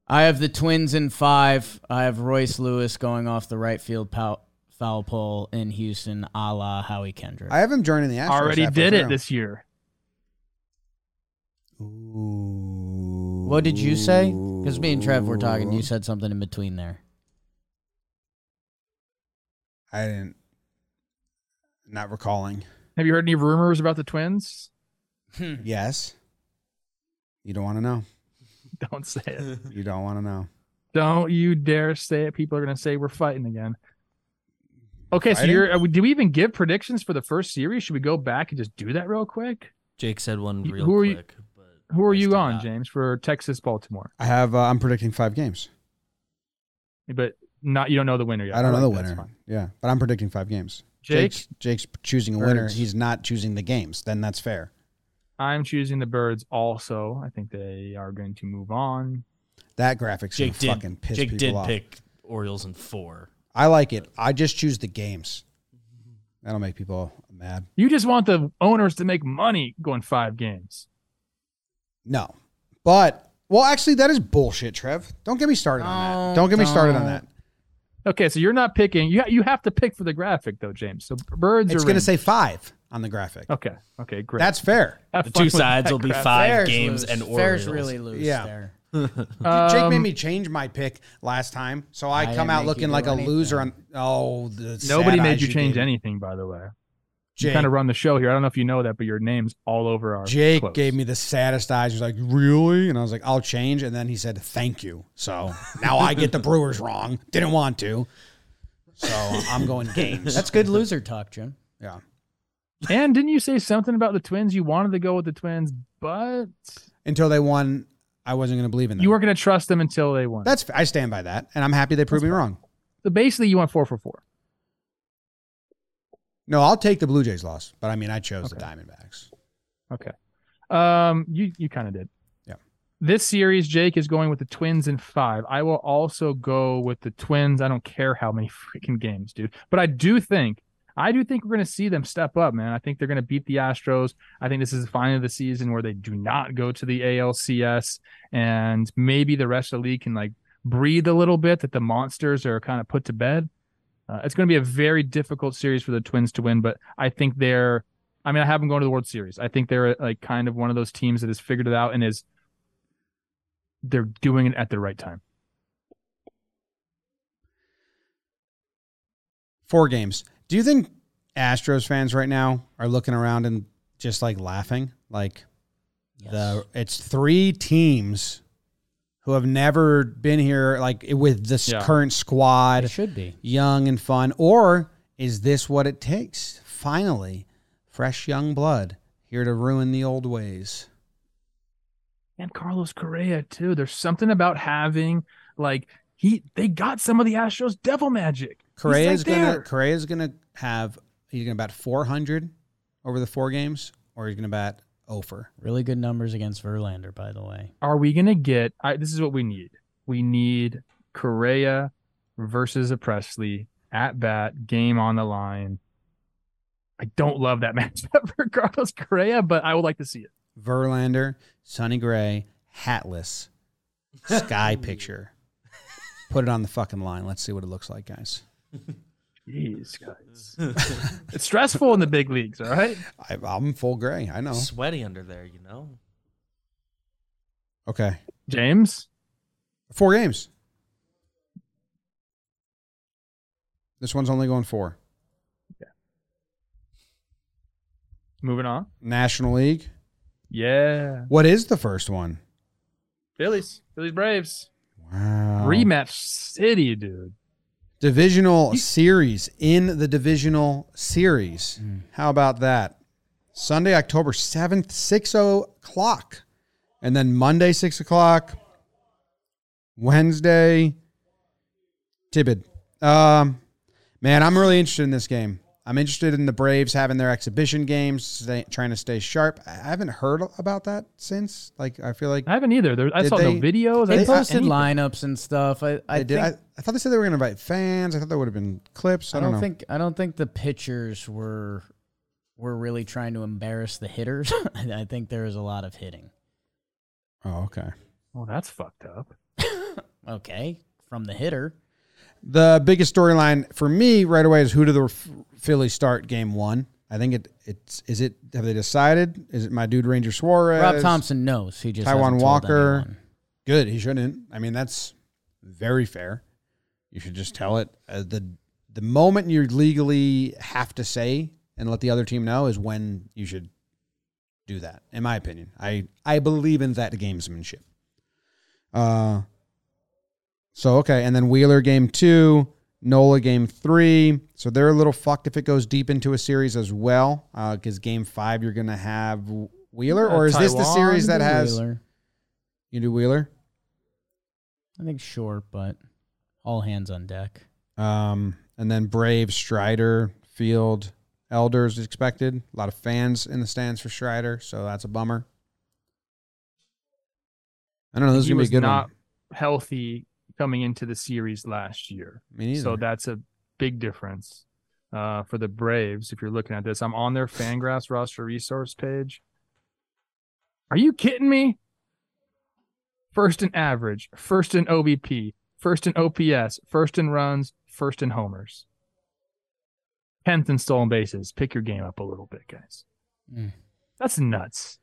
I have the Twins in five. I have Royce Lewis going off the right field pow- foul pole in Houston, a la Howie Kendrick. I have him joining the Astros. already halfway did it through. this year. Ooh. What did you say? Because me and Trev were talking. You said something in between there. I didn't. Not recalling. Have you heard any rumors about the Twins? Hmm. Yes. You don't want to know. Don't say it. You don't want to know. Don't you dare say it. People are going to say we're fighting again. Okay, so you're. Uh, do we even give predictions for the first series? Should we go back and just do that real quick? Jake said one real who are you- quick. but Who are you on, got- James, for Texas Baltimore? I have. Uh, I'm predicting five games. But not you don't know the winner yet. I don't know the that's winner. fine. Yeah, but I'm predicting five games. Jake, Jake's, Jake's choosing a winner. Birds. He's not choosing the games. Then that's fair. I'm choosing the Birds. Also, I think they are going to move on. That graphics Jake gonna did. fucking piss Jake people did off. pick Orioles in four. I like it. I just choose the games. That'll make people mad. You just want the owners to make money going five games. No, but well, actually, that is bullshit, Trev. Don't get me started on that. Don't- Don't get me started on that. Okay, so you're not picking. You you have to pick for the graphic though, James. So Birds It's are going to say five on the graphic. Okay, okay, great. That's fair. Have The two sides will be crap. five Fair's games loose. and Fair's Orioles. really loose Yeah. there. Jake made Um, me change my pick last time, so I, I come out looking like a anything. loser. On oh, the Nobody sad made eyes you change gave anything, by the way. You Jake, kind of run the show here. I don't know if you know that, but your name's all over our. Jake quotes. gave me the saddest eyes. He was like, "Really?" And I was like, "I'll change." And then he said, "Thank you." So now I get the Brewers wrong. Didn't want to. So I'm going games. That's good loser talk, Jim. yeah. And didn't you say something about the Twins? You wanted to go with the Twins, but Until they won, I wasn't going to believe in them. you weren't going to trust them until they won. That's I stand by that, and I'm happy they proved me wrong. so basically, you went four for four. No, I'll take the Blue Jays loss, but I mean, I chose the Okay. Diamondbacks. Okay. Um, you you kind of did. Yeah. This series, Jake is going with the Twins in five. I will also go with the Twins. I don't care how many freaking games, dude. But I do think, I do think we're going to see them step up, man. I think they're going to beat the Astros. I think this is finally the season where they do not go to the ALCS, and maybe the rest of the league can like breathe a little bit. That the monsters are kind of put to bed. Uh, it's going to be a very difficult series for the Twins to win, but I think they're. I mean, I have them going to the World Series. I think they're like kind of one of those teams that has figured it out and is. They're doing it at the right time. Four games. Do you think Astros fans right now are looking around and just like laughing? Like Yes. the it's three teams who have never been here like with this Yeah. current it squad, should be. young and fun, or is this what it takes? Finally, fresh young blood here to ruin the old ways. And Carlos Correa too. There's something about having like he they got some of the Astros devil magic. He's Correa's right gonna there. Correa's gonna have he's gonna bat four hundred over the four games, or he's gonna bat over. Really good numbers against Verlander, by the way. Are we gonna get? I, this is what we need. We need Correa versus a Pressly at bat, game on the line. I don't love that matchup for Carlos Correa, but I would like to see it. Verlander, Sonny Gray, hatless, sky picture. Put it on the fucking line. Let's see what it looks like, guys. Jeez, guys, it's stressful in the big leagues. All right. I, I'm full gray. I know. Sweaty under there, you know. Okay, James, four games. This one's only going four. moving on. National League. Yeah, What is the first one? Phillies, Phillies, Braves Wow. rematch city, dude. Divisional series in the divisional series. How about that? Sunday, October 7th, 6 o'clock. And then Monday, 6 o'clock. Wednesday, Tibid. Um, man, I'm really interested in this game. I'm interested in the Braves having their exhibition games, stay, trying to stay sharp. I haven't heard about that since. Like, I feel like I haven't either. There, I saw they- no videos. They didn't posted lineups and stuff. I, I they did. think, I, I thought they said they were going to invite fans. I thought there would have been clips. I, I don't know. think I don't think the pitchers were were really trying to embarrass the hitters. I think there was a lot of hitting. Oh, okay. Oh, that's fucked up. Okay, from the hitter. The biggest storyline for me right away is who do the Phillies start game one? I think it it's is it have they decided? Is it my dude Ranger Suarez? Rob Thomson knows. He just Taijuan Walker. Good. He shouldn't. I mean, that's very fair. You should just tell it. Uh, the The moment you legally have to say and let the other team know is when you should do that. In my opinion, I I believe in that gamesmanship. Uh. So okay, and then Wheeler game two, Nola game three. So they're a little fucked if it goes deep into a series as well, because game five you're gonna have Wheeler, Uh, or is this the series that has Wheeler. you do Wheeler? I think short, but all hands on deck. Um, and then Brave, Strider, Fried, Elders is expected. A lot of fans in the stands for Strider, so that's a bummer. I don't know. This is gonna be a was good not one. healthy coming into the series last year. So that's a big difference uh, for the Braves. If you're looking at this, I'm on their Fangraphs roster resource page. Are you kidding me? First in average, first in OBP, first in OPS, first in runs, first in homers. Tenth in stolen bases. Pick your game up a little bit, guys. Mm. That's nuts.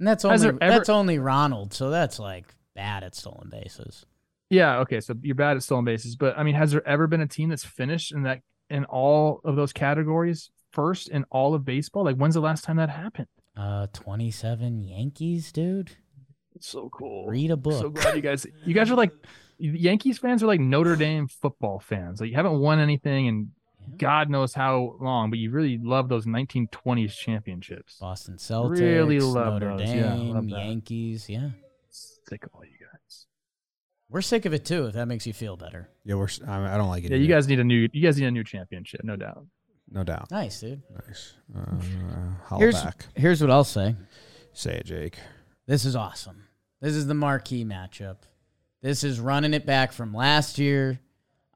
And that's only ever- that's only Ronald, so that's like bad at stolen bases. Yeah, okay, so you're bad at stolen bases, but I mean, has there ever been a team that's finished in that in all of those categories first in all of baseball? Like, when's the last time that happened? Uh, twenty-seven Yankees, dude. So cool. Read a book. So glad you guys. You guys are like Yankees fans are like Notre Dame football fans. Like you haven't won anything in Yeah. God knows how long, but you really love those 1920s championships. Boston Celtics, Really love Notre those. Yeah, Dame, love. Yankees. Yeah, Sick of all you guys. We're sick of it too. If that makes you feel better. yeah, we're. I don't like it. Yeah, you guys need a new. You guys need a new championship, no doubt. no doubt. Nice, dude. Nice. Uh, holla Here's back. here's what I'll say. Say it, Jake. This is awesome. This is the marquee matchup. This is running it back from last year.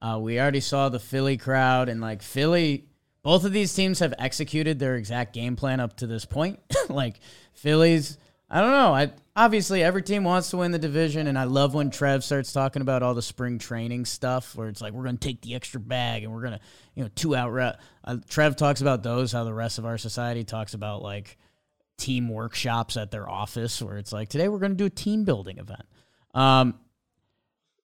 Uh, we already saw the Philly crowd, and like Philly, both of these teams have executed their exact game plan up to this point. like Phillies, I don't know. I obviously every team wants to win the division, and I love when Trev starts talking about all the spring training stuff, where it's like we're going to take the extra bag and we're going to, you know, two out. Re- uh, Trev talks about those. How the rest of our society talks about like team workshops at their office where it's like today we're going to do a team building event. Um,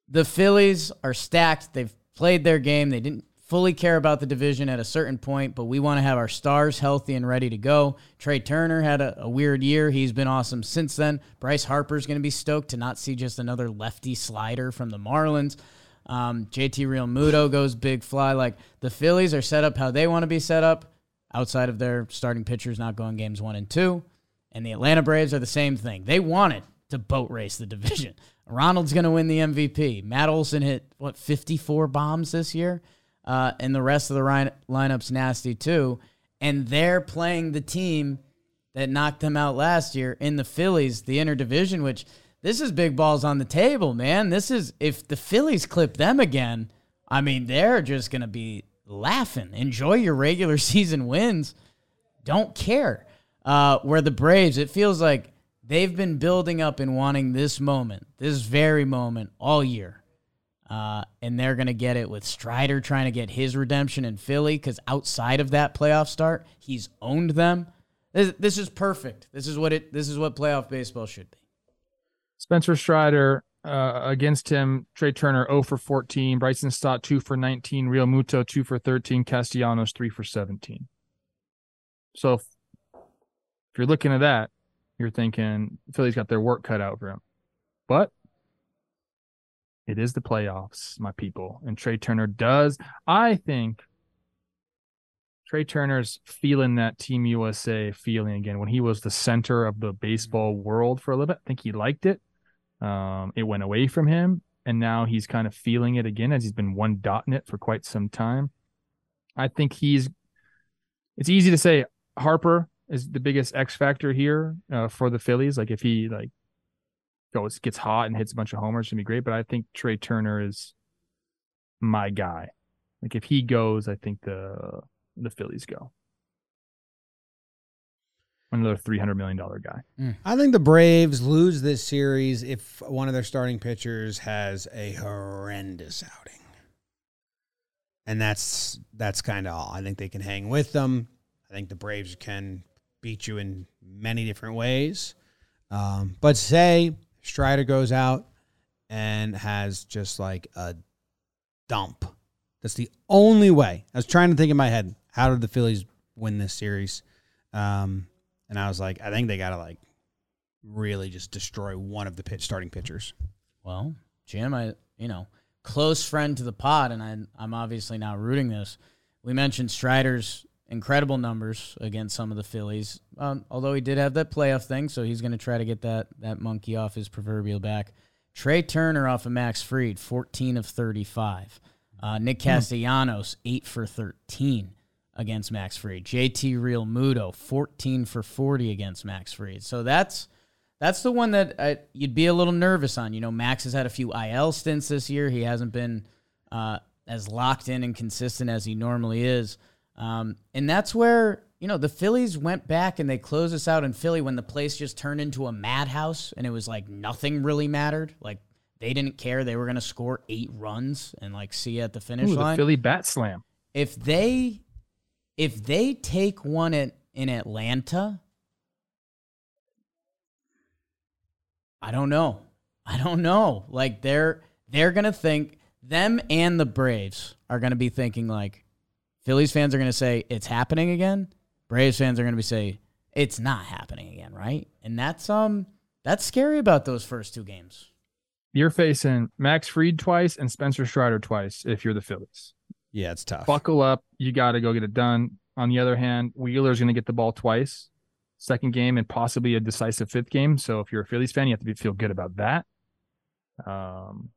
the Phillies are stacked. They've played their game. They didn't fully care about the division at a certain point, but we want to have our stars healthy and ready to go. Trey Turner had a, a weird year. He's been awesome since then. Bryce Harper's going to be stoked to not see just another lefty slider from the Marlins. Um, JT Realmuto goes big fly. Like the Phillies are set up how they want to be set up outside of their starting pitchers not going games one and two. And the Atlanta Braves are the same thing. They wanted to boat race the division. Ronald's going to win the MVP. Matt Olson hit, what, 54 bombs this year? Uh, and the rest of the line- lineup's nasty too. And they're playing the team that knocked them out last year in the Phillies, the interdivision, which this is big balls on the table, man. This is, if the Phillies clip them again, I mean, they're just going to be laughing. Enjoy your regular season wins. Don't care. Uh, where the Braves, it feels like they've been building up and wanting this moment, this very moment all year. Uh, and they're going to get it with Strider trying to get his redemption in Philly because outside of that playoff start, he's owned them. This, this is perfect. This is what it. This is what playoff baseball should be. Spencer Strider uh, against him. Trey Turner 0 for 14. Bryson Stott 2 for 19. Realmuto 2 for 13. Castellanos 3 for 17. So if, if you're looking at that, you're thinking Philly's got their work cut out for him. But it is the playoffs, my people. And Trey Turner does. I think Trey Turner's feeling that Team USA feeling again when he was the center of the baseball world for a little bit. I think he liked it. Um, it went away from him, and now he's kind of feeling it again as he's been one dot in it for quite some time. I think he's. It's easy to say Harper is the biggest X factor here uh, for the Phillies. Like if he like goes gets hot and hits a bunch of homers, it's gonna be great. But I think Trey Turner is my guy. Like if he goes, I think the the Phillies go. Another three hundred million dollar guy. I think the Braves lose this series if one of their starting pitchers has a horrendous outing. And that's that's kind of all. I think they can hang with them. I think the Braves can beat you in many different ways. Um, but say Strider goes out and has just like a dump. That's the only way. I was trying to think in my head, how did the Phillies win this series? Um, and I was like, I think they got to like really just destroy one of the pitch starting pitchers. Well, Jim, I you know close friend to the pod, and I, I'm obviously not rooting this. We mentioned Strider's incredible numbers against some of the Phillies, um, although he did have that playoff thing, so he's going to try to get that that monkey off his proverbial back. Trey Turner off of Max Fried, 14 of 35. Uh, Nick Castellanos, 8 for 13 against Max Fried. JT Realmuto, 14 for 40 against Max Fried. So that's that's the one that I, you'd be a little nervous on. You know, Max has had a few IL stints this year. He hasn't been uh, as locked in and consistent as he normally is. Um, and that's where, you know, the Phillies went back and they closed us out in Philly when the place just turned into a madhouse and it was like nothing really mattered. Like they didn't care. They were going to score eight runs and like see you at the finish Ooh, line. the Philly bat slam. if they if they take one at, in Atlanta, I don't know. I don't know. Like they're they're gonna think them and the Braves are gonna be thinking like Phillies fans are gonna say it's happening again. Braves fans are gonna be say it's not happening again, right? And that's um that's scary about those first two games. You're facing Max Fried twice and Spencer Strider twice if you're the Phillies. Yeah, it's tough. Buckle up. You got to go get it done. On the other hand, Wheeler's going to get the ball twice, second game, and possibly a decisive fifth game. So if you're a Phillies fan, you have to be, feel good about that. Um,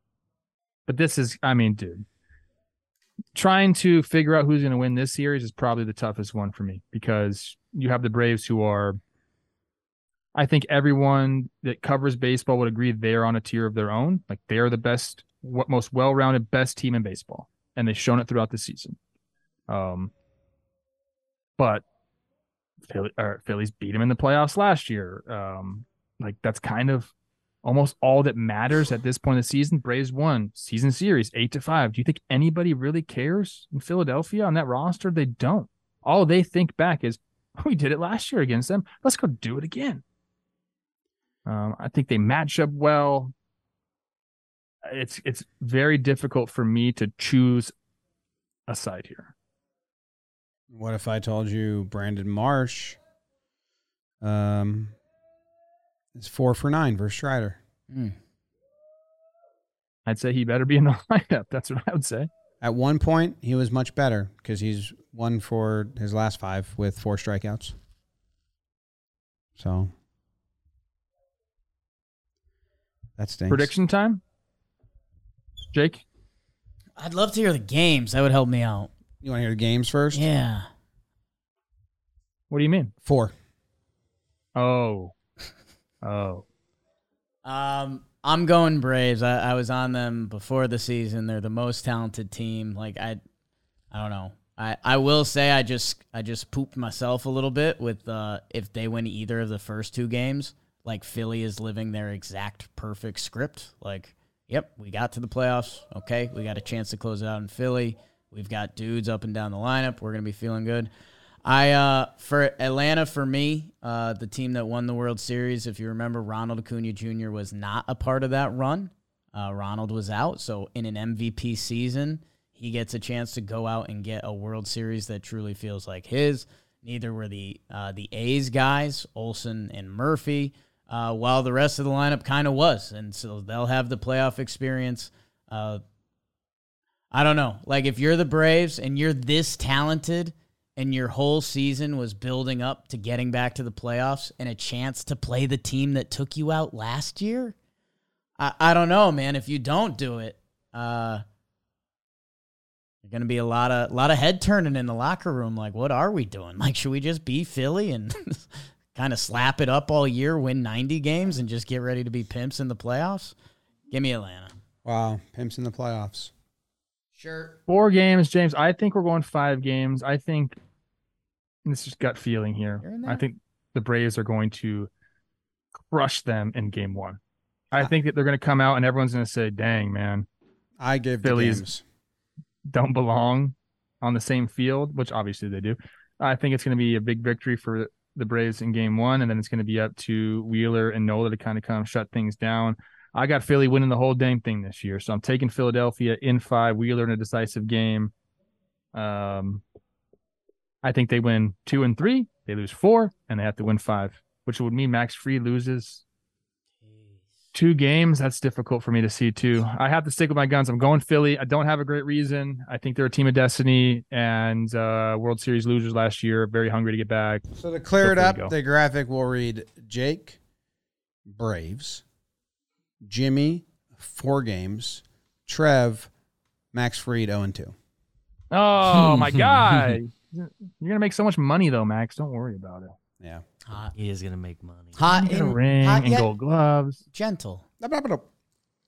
but this is, I mean, dude, trying to figure out who's going to win this series is probably the toughest one for me because you have the Braves who are, I think everyone that covers baseball would agree they're on a tier of their own. Like they are the best, what most well-rounded, best team in baseball, and they've shown it throughout the season. Um, but Philly, Phillies beat them in the playoffs last year. Um, like that's kind of almost all that matters at this point in the season. Braves won season series eight to five. Do you think anybody really cares in Philadelphia on that roster? They don't. All they think back is we did it last year against them. Let's go do it again. Um, I think they match up well. It's it's very difficult for me to choose a side here. What if I told you Brandon Marsh um, is four for nine versus Strider? Mm. I'd say he better be in the lineup. That's what I would say. At one point, he was much better because he's one for his last five with four strikeouts. So that stinks. Prediction time. Jake, I'd love to hear the games. That would help me out. You want to hear the games first? Yeah. what do you mean? Four. Oh, oh, Um, I'm going Braves. I, I was on them before the season. They're the most talented team. Like I, I don't know. I, I will say I just I just pooped myself a little bit with uh if they win either of the first two games. Like Philly is living their exact perfect script. Like, yep, we got to the playoffs. Okay, we got a chance to close it out in Philly. We've got dudes up and down the lineup. We're gonna be feeling good. I uh for Atlanta for me, uh the team that won the World Series, if you remember Ronald Acuna Jr. was not a part of that run. Uh Ronald was out, so in an MVP season, he gets a chance to go out and get a World Series that truly feels like his. Neither were the uh the A's guys, Olson and Murphy, uh while the rest of the lineup kind of was. And so they'll have the playoff experience. Uh I don't know. Like if you're the Braves and you're this talented and your whole season was building up to getting back to the playoffs and a chance to play the team that took you out last year, I, I don't know, man. If you don't do it, uh, there's gonna be a lot of lot of head turning in the locker room. Like, what are we doing? Like, should we just be Philly and kind of slap it up all year, win 90 games, and just get ready to be pimps in the playoffs? Give me Atlanta. Wow, pimps in the playoffs. Sure. four games, James. I think we're going five games. I think this is gut feeling here. I think the Braves are going to crush them in game one. I think that they're going to come out and everyone's going to say, "Dang, man, I gave Phillies. don't belong on the same field," which obviously they do. I think it's going to be a big victory for the Braves in game one, and then it's going to be up to Wheeler and Nola to kind of come shut things down. I got Philly winning the whole dang thing this year. So I'm taking Philadelphia in five, Wheeler in a decisive game. Um, I think they win two and three, they lose four, and they have to win five, which would mean Max Fried loses two games. That's difficult for me to see too. I have to stick with my guns. I'm going Philly. I don't have a great reason. I think they're a team of destiny and uh, World Series losers last year, very hungry to get back. So to clear it it, up, the graphic will read Jake, Braves, Jimmy, four games, Trev, Max Fried, 0 and 2. Oh my god. You're gonna make so much money though, Max. Don't worry about it. Yeah. Hot, He is gonna make money. hot, You get a ring hot and yet gold gloves. gentle.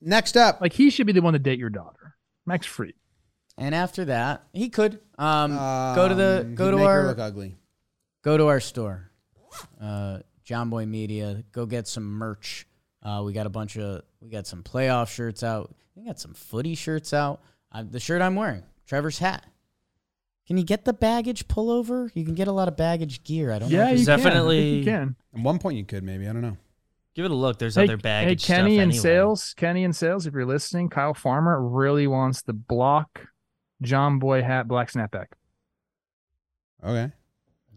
Next up, Like he should be the one to date your daughter. Max Fried. And after that, he could um, go to the um, go he'd to make her our look ugly. go to our store, uh, Jomboy Media. Go get some merch. Uh, we got a bunch of we got some playoff shirts out. We got some footy shirts out. Uh, the shirt I'm wearing, Trevor's hat. Can you get the baggage pullover? You can get a lot of baggage gear. I don't know. Yeah, if you it's- can. Definitely- you can. At one point, you could maybe. I don't know. Give it a look. There's Hey, other baggage hey, Kenny stuff and anyway. sales, Kenny and sales. If you're listening, Kyle Farmer really wants the block Jomboy hat, black snapback. Okay.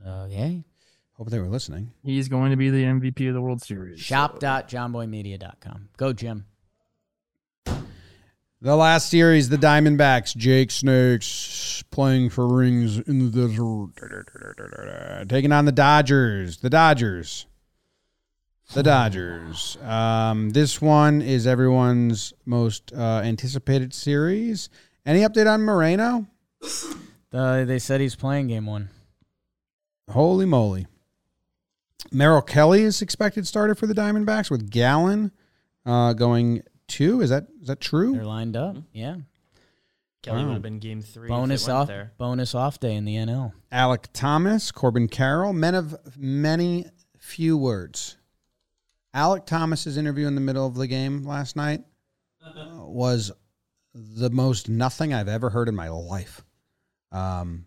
Okay. Hope they were listening. He's going to be the MVP of the World Series. Shop.jomboymedia.com. Go, Jim. The last series, the Diamondbacks, Jake Snakes playing for rings in the desert. Taking on the Dodgers. The Dodgers. The Dodgers. Um, this one is everyone's most uh, anticipated series. Any update on Moreno? Uh, they said he's playing game one. Holy moly. Merrill Kelly is expected starter for the Diamondbacks with Gallen uh, going two. Is that is that true? They're lined up. Yeah. Kelly Wow. would have been game three. Bonus if it went off there. bonus off day in the NL. Alek Thomas, Corbin Carroll, men of many few words. Alek Thomas's interview in the middle of the game last night uh, was the most nothing I've ever heard in my life. Um,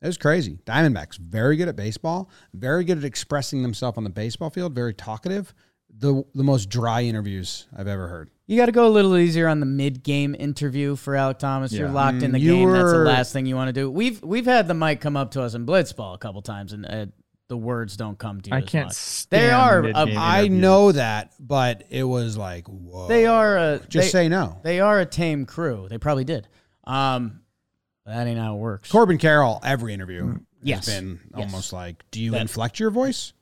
it was crazy. Diamondbacks very good at baseball, very good at expressing themselves on the baseball field, very talkative. The the most dry interviews I've ever heard. You got to go a little easier on the mid-game interview for Alek Thomas. You're Yeah. locked in the Mm, you game. That's the last thing you want to do. We've we've had the mic come up to us in blitzball a couple times, and uh, the words don't come to you. I as can't much. stand They are mid-game a- I know that, but it was like, whoa. They are a Just they, say no. they are a tame crew. They probably did. Um, that ain't how it works. Corbin Carroll, every interview Yes. has been Yes. almost like, do you That- inflect your voice?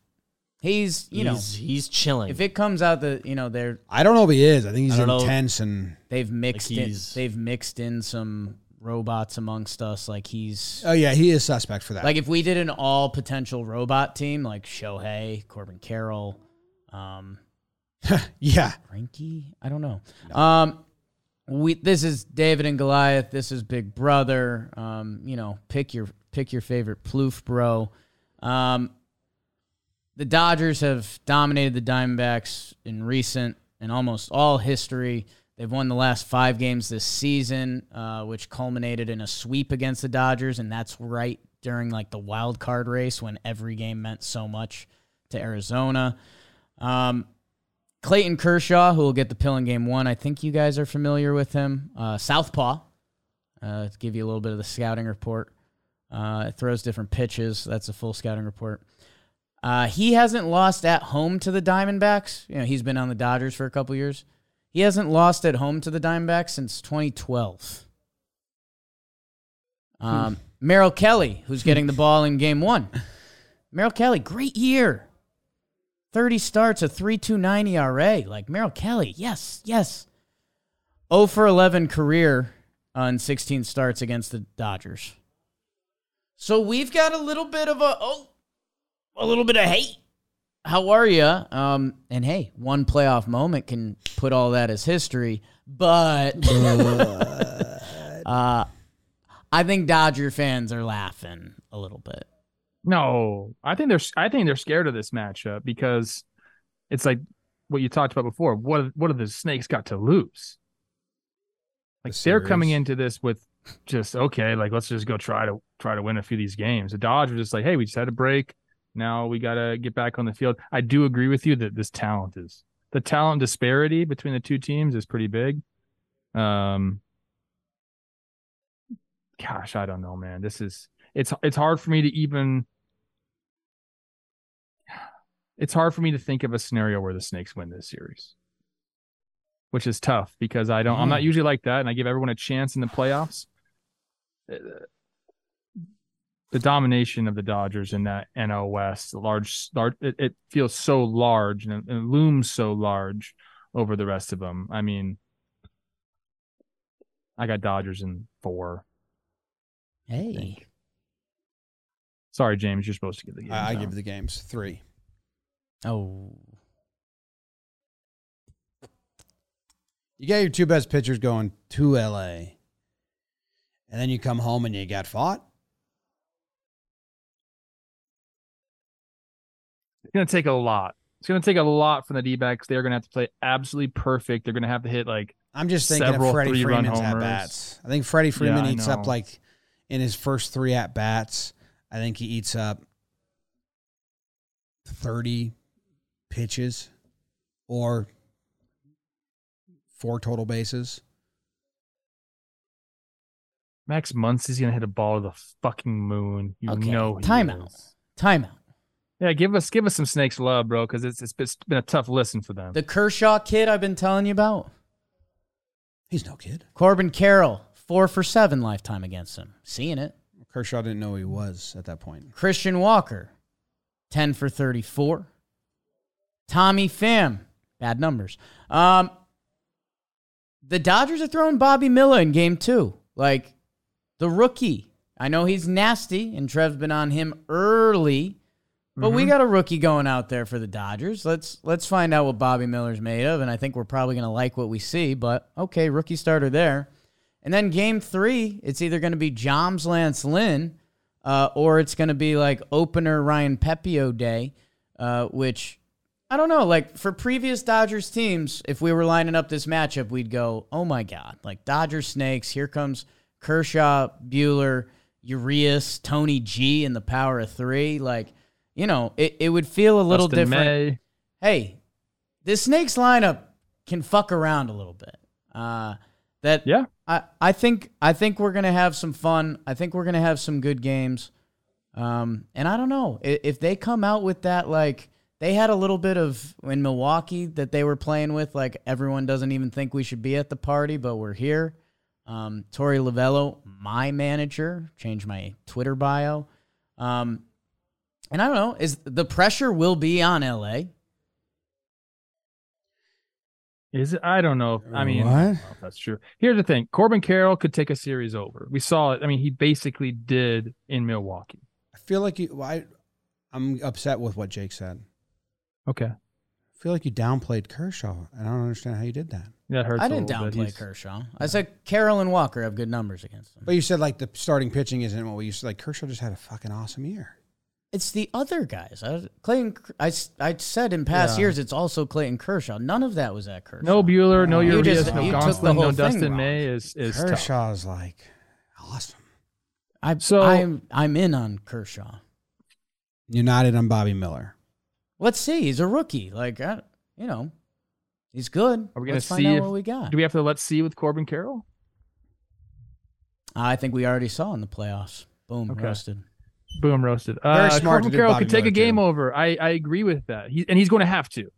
He's you know he's, he's chilling. if it comes out that you know they're I don't know if he is. I think he's I don't know. intense and they've mixed in he's- they've mixed in some robots amongst us. Like he's oh yeah, he is suspect for that. Like if we did an all potential robot team, like Shohei, Corbin Carroll, um, yeah, Frankie, I don't know. Um, we this is David and Goliath. This is Big Brother. Um, you know, pick your pick your favorite ploof, bro. Um, the Dodgers have dominated the Diamondbacks in recent and almost all history. They've won the last five games this season, uh, which culminated in a sweep against the Dodgers, and that's right during like the wild card race when every game meant so much to Arizona. Um, Clayton Kershaw, who will get the pill in game one. I think you guys are familiar with him. Uh, Southpaw, uh, to give you a little bit of the scouting report. Uh, it throws different pitches. That's a full scouting report. Uh, he hasn't lost at home to the Diamondbacks. You know, he's been on the Dodgers for a couple years. He hasn't lost at home to the Diamondbacks since 2012. Um, Merrill Kelly, who's getting the ball in game one. Merrill Kelly, great year. 30 starts, a 3.29 ERA. Like Merrill Kelly, yes, yes. 0 for 11 career on 16 starts against the Dodgers. So we've got a little bit of a oh, a little bit of hate. How are you? Um, and hey, one playoff moment can put all that as history, but uh, I think Dodger fans are laughing a little bit. No, I think they're I think they're scared of this matchup because it's like what you talked about before. What what have the Snakes got to lose? Like The they're coming into this with just okay, like let's just go try to try to win a few of these games. The Dodgers are just like, hey, we just had a break. Now we got to get back on the field. I do agree with you that this talent is the talent disparity between the two teams is pretty big. Um, gosh, I don't know, man. This is it's it's hard for me to even. It's hard for me to think of a scenario where the Snakes win this series, which is tough because I don't. I'm not Mm. usually like that, and I give everyone a chance in the playoffs. The domination of the Dodgers in that NL West, large, large, it, it feels so large and it, it looms so large over the rest of them. I mean, I got Dodgers in four. Hey. Sorry, James, you're supposed to give the game. I, I give the games three. Oh. You got your two best pitchers going to LA, and then you come home and you got fought. It's going to take a lot. It's going to take a lot from the D backs. They're going to have to play absolutely perfect. They're going to have to hit like I'm just thinking of Freddie Freeman's at bats. I think Freddie Freeman I eats up like in his first three at bats. I think he eats up thirty pitches or four total bases. Max Muncy's going to hit a ball to the fucking moon. You Okay, know, he timeout. is. Timeout. Yeah, give us give us some snakes love, bro, because it's, it's it's been a tough listen for them. The Kershaw kid I've been telling you about. He's no kid. Corbin Carroll, four for seven lifetime against him. Seeing it. Kershaw didn't know who he was at that point. Christian Walker, 10 for 34. Tommy Pham, bad numbers. Um, the Dodgers are throwing Bobby Miller in game two. Like the rookie. I know he's nasty, and Trev's been on him early, but we got a rookie going out there for the Dodgers. Let's let's find out what Bobby Miller's made of, and I think we're probably gonna like what we see. But okay, rookie starter there. And then game three, it's either going to be Joms Lance Lynn uh, or it's going to be like opener Ryan Pepiot Day, uh, which I don't know. Like for previous Dodgers teams, if we were lining up this matchup, we'd go, oh my God, like Dodgers Snakes, here comes Kershaw, Buehler, Urias, Tony G and the power of three. Like, you know, it, it would feel a little Dustin different May. hey, this Snakes lineup can fuck around a little bit. Uh, that Yeah. I, I think I think we're gonna have some fun. I think we're gonna have some good games. Um, and I don't know if, if they come out with that like they had a little bit of in Milwaukee that they were playing with like everyone doesn't even think we should be at the party, but we're here. Um, Torey Lovullo, my manager, changed my Twitter bio. Um, and I don't know, is the pressure will be on LA. Is it? I don't know. if- I mean, What? I don't know if that's true. Here's the thing: Corbin Carroll could take a series over. We saw it. I mean, he basically did in Milwaukee. I feel like you. well, I, I'm upset with what Jake said. Okay, I feel like you downplayed Kershaw. and I don't understand how you did that. that hurts. I a didn't little downplay He's- Kershaw. I said Carroll and Walker have good numbers against them. But you said like the starting pitching isn't what we used to like. Kershaw just had a fucking awesome year. It's the other guys. I, Clayton. I, I said in past Yeah. years it's also Clayton Kershaw. None of that was at Kershaw. No Buehler, no You Urias, just- no you Gonsolin, no Dustin wrong. May is is tough. Kershaw's like awesome. I, So- I'm I'm in on Kershaw. You're not in on Bobby Miller. Let's see. He's a rookie. Like I, you know, he's good. Are we gonna Let's see find out if- what we got? Do we have to let's see with Corbin Carroll? I think we already saw in the playoffs. Boom, Okay. roasted. Boom, roasted. Very Uh, smart to Corbin Carroll could take Miller, a game too. over. I, I agree with that. He, and he's going to have to.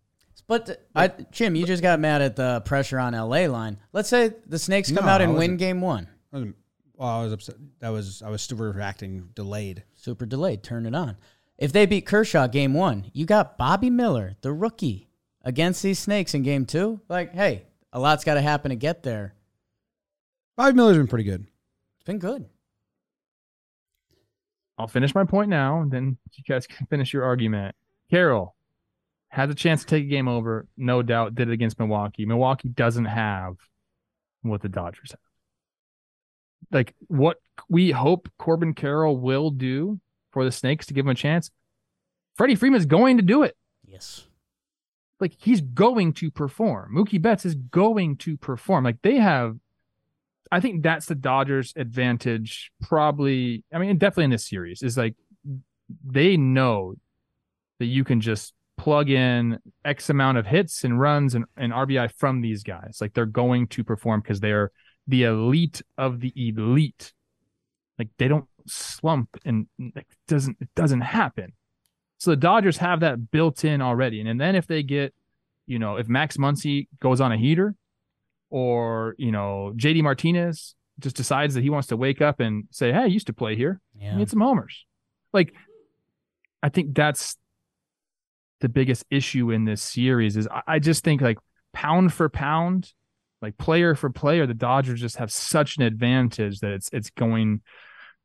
But I, Jim, you just got mad at the pressure on LA line. Let's say the Snakes come No, out and win game one. I Well, I was upset. That was I was still reacting delayed. super delayed. Turn it on. If they beat Kershaw game one, you got Bobby Miller, the rookie, against these Snakes in game two. Like, hey, a lot's got to happen to get there. Bobby Miller's been pretty good. It's been good. I'll finish my point now, and then you guys can finish your argument. Carroll has the chance to take a game over, no doubt. Did it against Milwaukee. Milwaukee doesn't have what the Dodgers have. Like what we hope Corbin Carroll will do for the Snakes to give him a chance. Freddie Freeman's going to do it. Yes. Like he's going to perform. Mookie Betts is going to perform. Like they have. I think that's the Dodgers' advantage. Probably, I mean, definitely in this series is like they know that you can just plug in X amount of hits and runs and, and RBI from these guys. Like they're going to perform because they're the elite of the elite. Like they don't slump and it doesn't it doesn't happen. So the Dodgers have that built in already. And, and then if they get, you know, if Max Muncy goes on a heater or, you know, JD Martinez just decides that he wants to wake up and say, Hey, I used to play here. Yeah. Need some homers. Like I think that's the biggest issue in this series is I, I just think like pound for pound, like player for player, the Dodgers just have such an advantage that it's it's going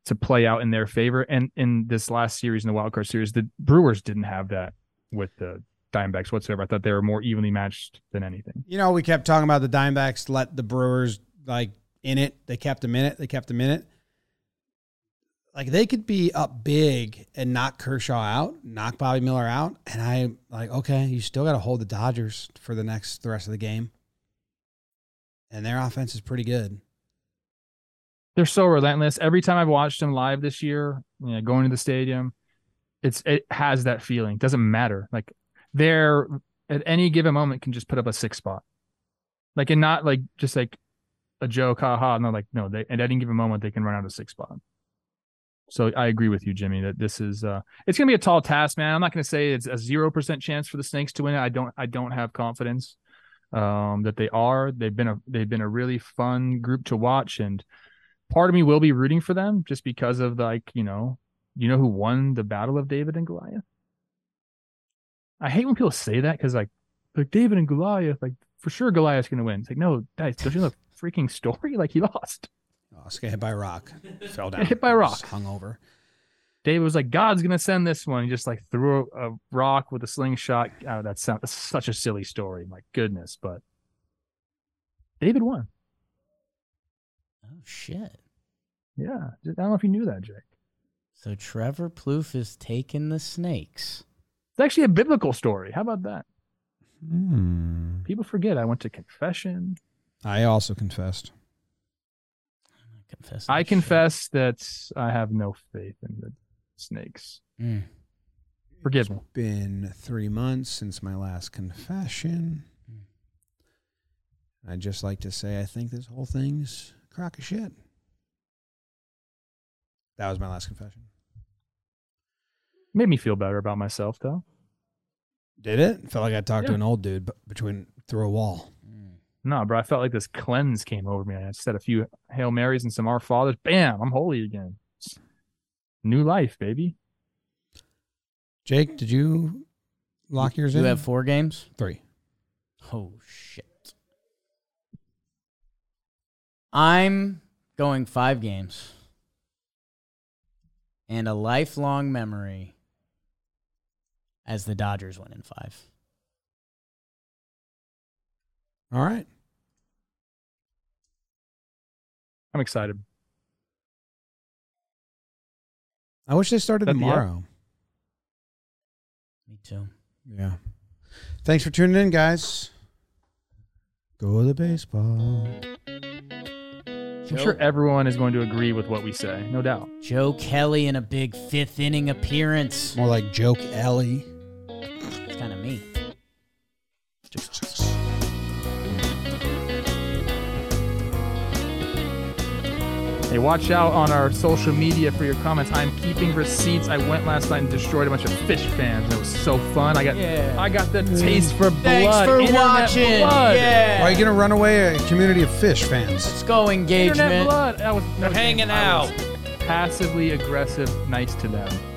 to play out in their favor. And in this last series, in the wild card series, the Brewers didn't have that with the Diamondbacks whatsoever. I thought they were more evenly matched than anything. You know, we kept talking about the D-backs let the Brewers like in it. They kept them in it. They kept them in it. Like they could be up big and knock Kershaw out, knock Bobby Miller out, and I like okay, you still got to hold the Dodgers for the next the rest of the game. And their offense is pretty good. They're so relentless. Every time I've watched them live this year, you know, going to the stadium, it's it has that feeling. Doesn't matter. Like they're at any given moment can just put up a six spot. Like and not like just like a joke, haha. No, like no, they at any given moment they can run out a six spot. So I agree with you, Jimmy, that this is uh it's gonna be a tall task, man. I'm not gonna say it's a zero percent chance for the Snakes to win it. I don't I don't have confidence um that they are. They've been a they've been a really fun group to watch and part of me will be rooting for them just because of like, you know, you know who won the battle of David and Goliath? I hate when people say that because like like David and Goliath, like for sure Goliath's gonna win. It's like, no, guys, don't you know the freaking story? Like he lost. Oh, this guy hit by a rock, fell down, Hit by a rock. hung over. David was like, God's gonna send this one. He just like threw a, a rock with a slingshot. Oh, that sounds that's such a silly story. My goodness, but David won. Oh shit. Yeah, I don't know if you knew that, Jake. So Trevor Plouffe is taking the snakes. It's actually a biblical story. How about that? Hmm. People forget I went to confession. I also confessed. I confess. I that shit. confess that I have no faith in the snakes. Mm. Forgive me. Been three months since my last confession. I'd just like to say I think this whole thing's a crock of shit. That was my last confession. Made me feel better about myself, though. Did it? Felt like I talked to an old dude between through a wall. Mm. No, bro, I felt like this cleanse came over me. I said a few Hail Marys and some Our Fathers. Bam, I'm holy again. New life, baby. Jake, did you lock yours You in? You have four games? three. Oh shit. I'm going five games. And a lifelong memory as the Dodgers went in five. All right. I'm excited. I wish they started That'd be tomorrow. Me too. Yeah. Thanks for tuning in, guys. Go the baseball. I'm sure everyone is going to agree with what we say, no doubt. Joe Kelly in a big fifth inning appearance. More like Joke Ellie. It's kind of me. Hey, watch out on our social media for your comments. I'm keeping receipts. I went last night and destroyed a bunch of fish fans. It was so fun. I got Yeah. I got the taste for blood. Thanks for internet watching. Blood. Yeah. Are you going to run away a community of fish fans? Let's go Internet engagement. blood. That was, that was hanging I out. was Passively aggressive, nice to them.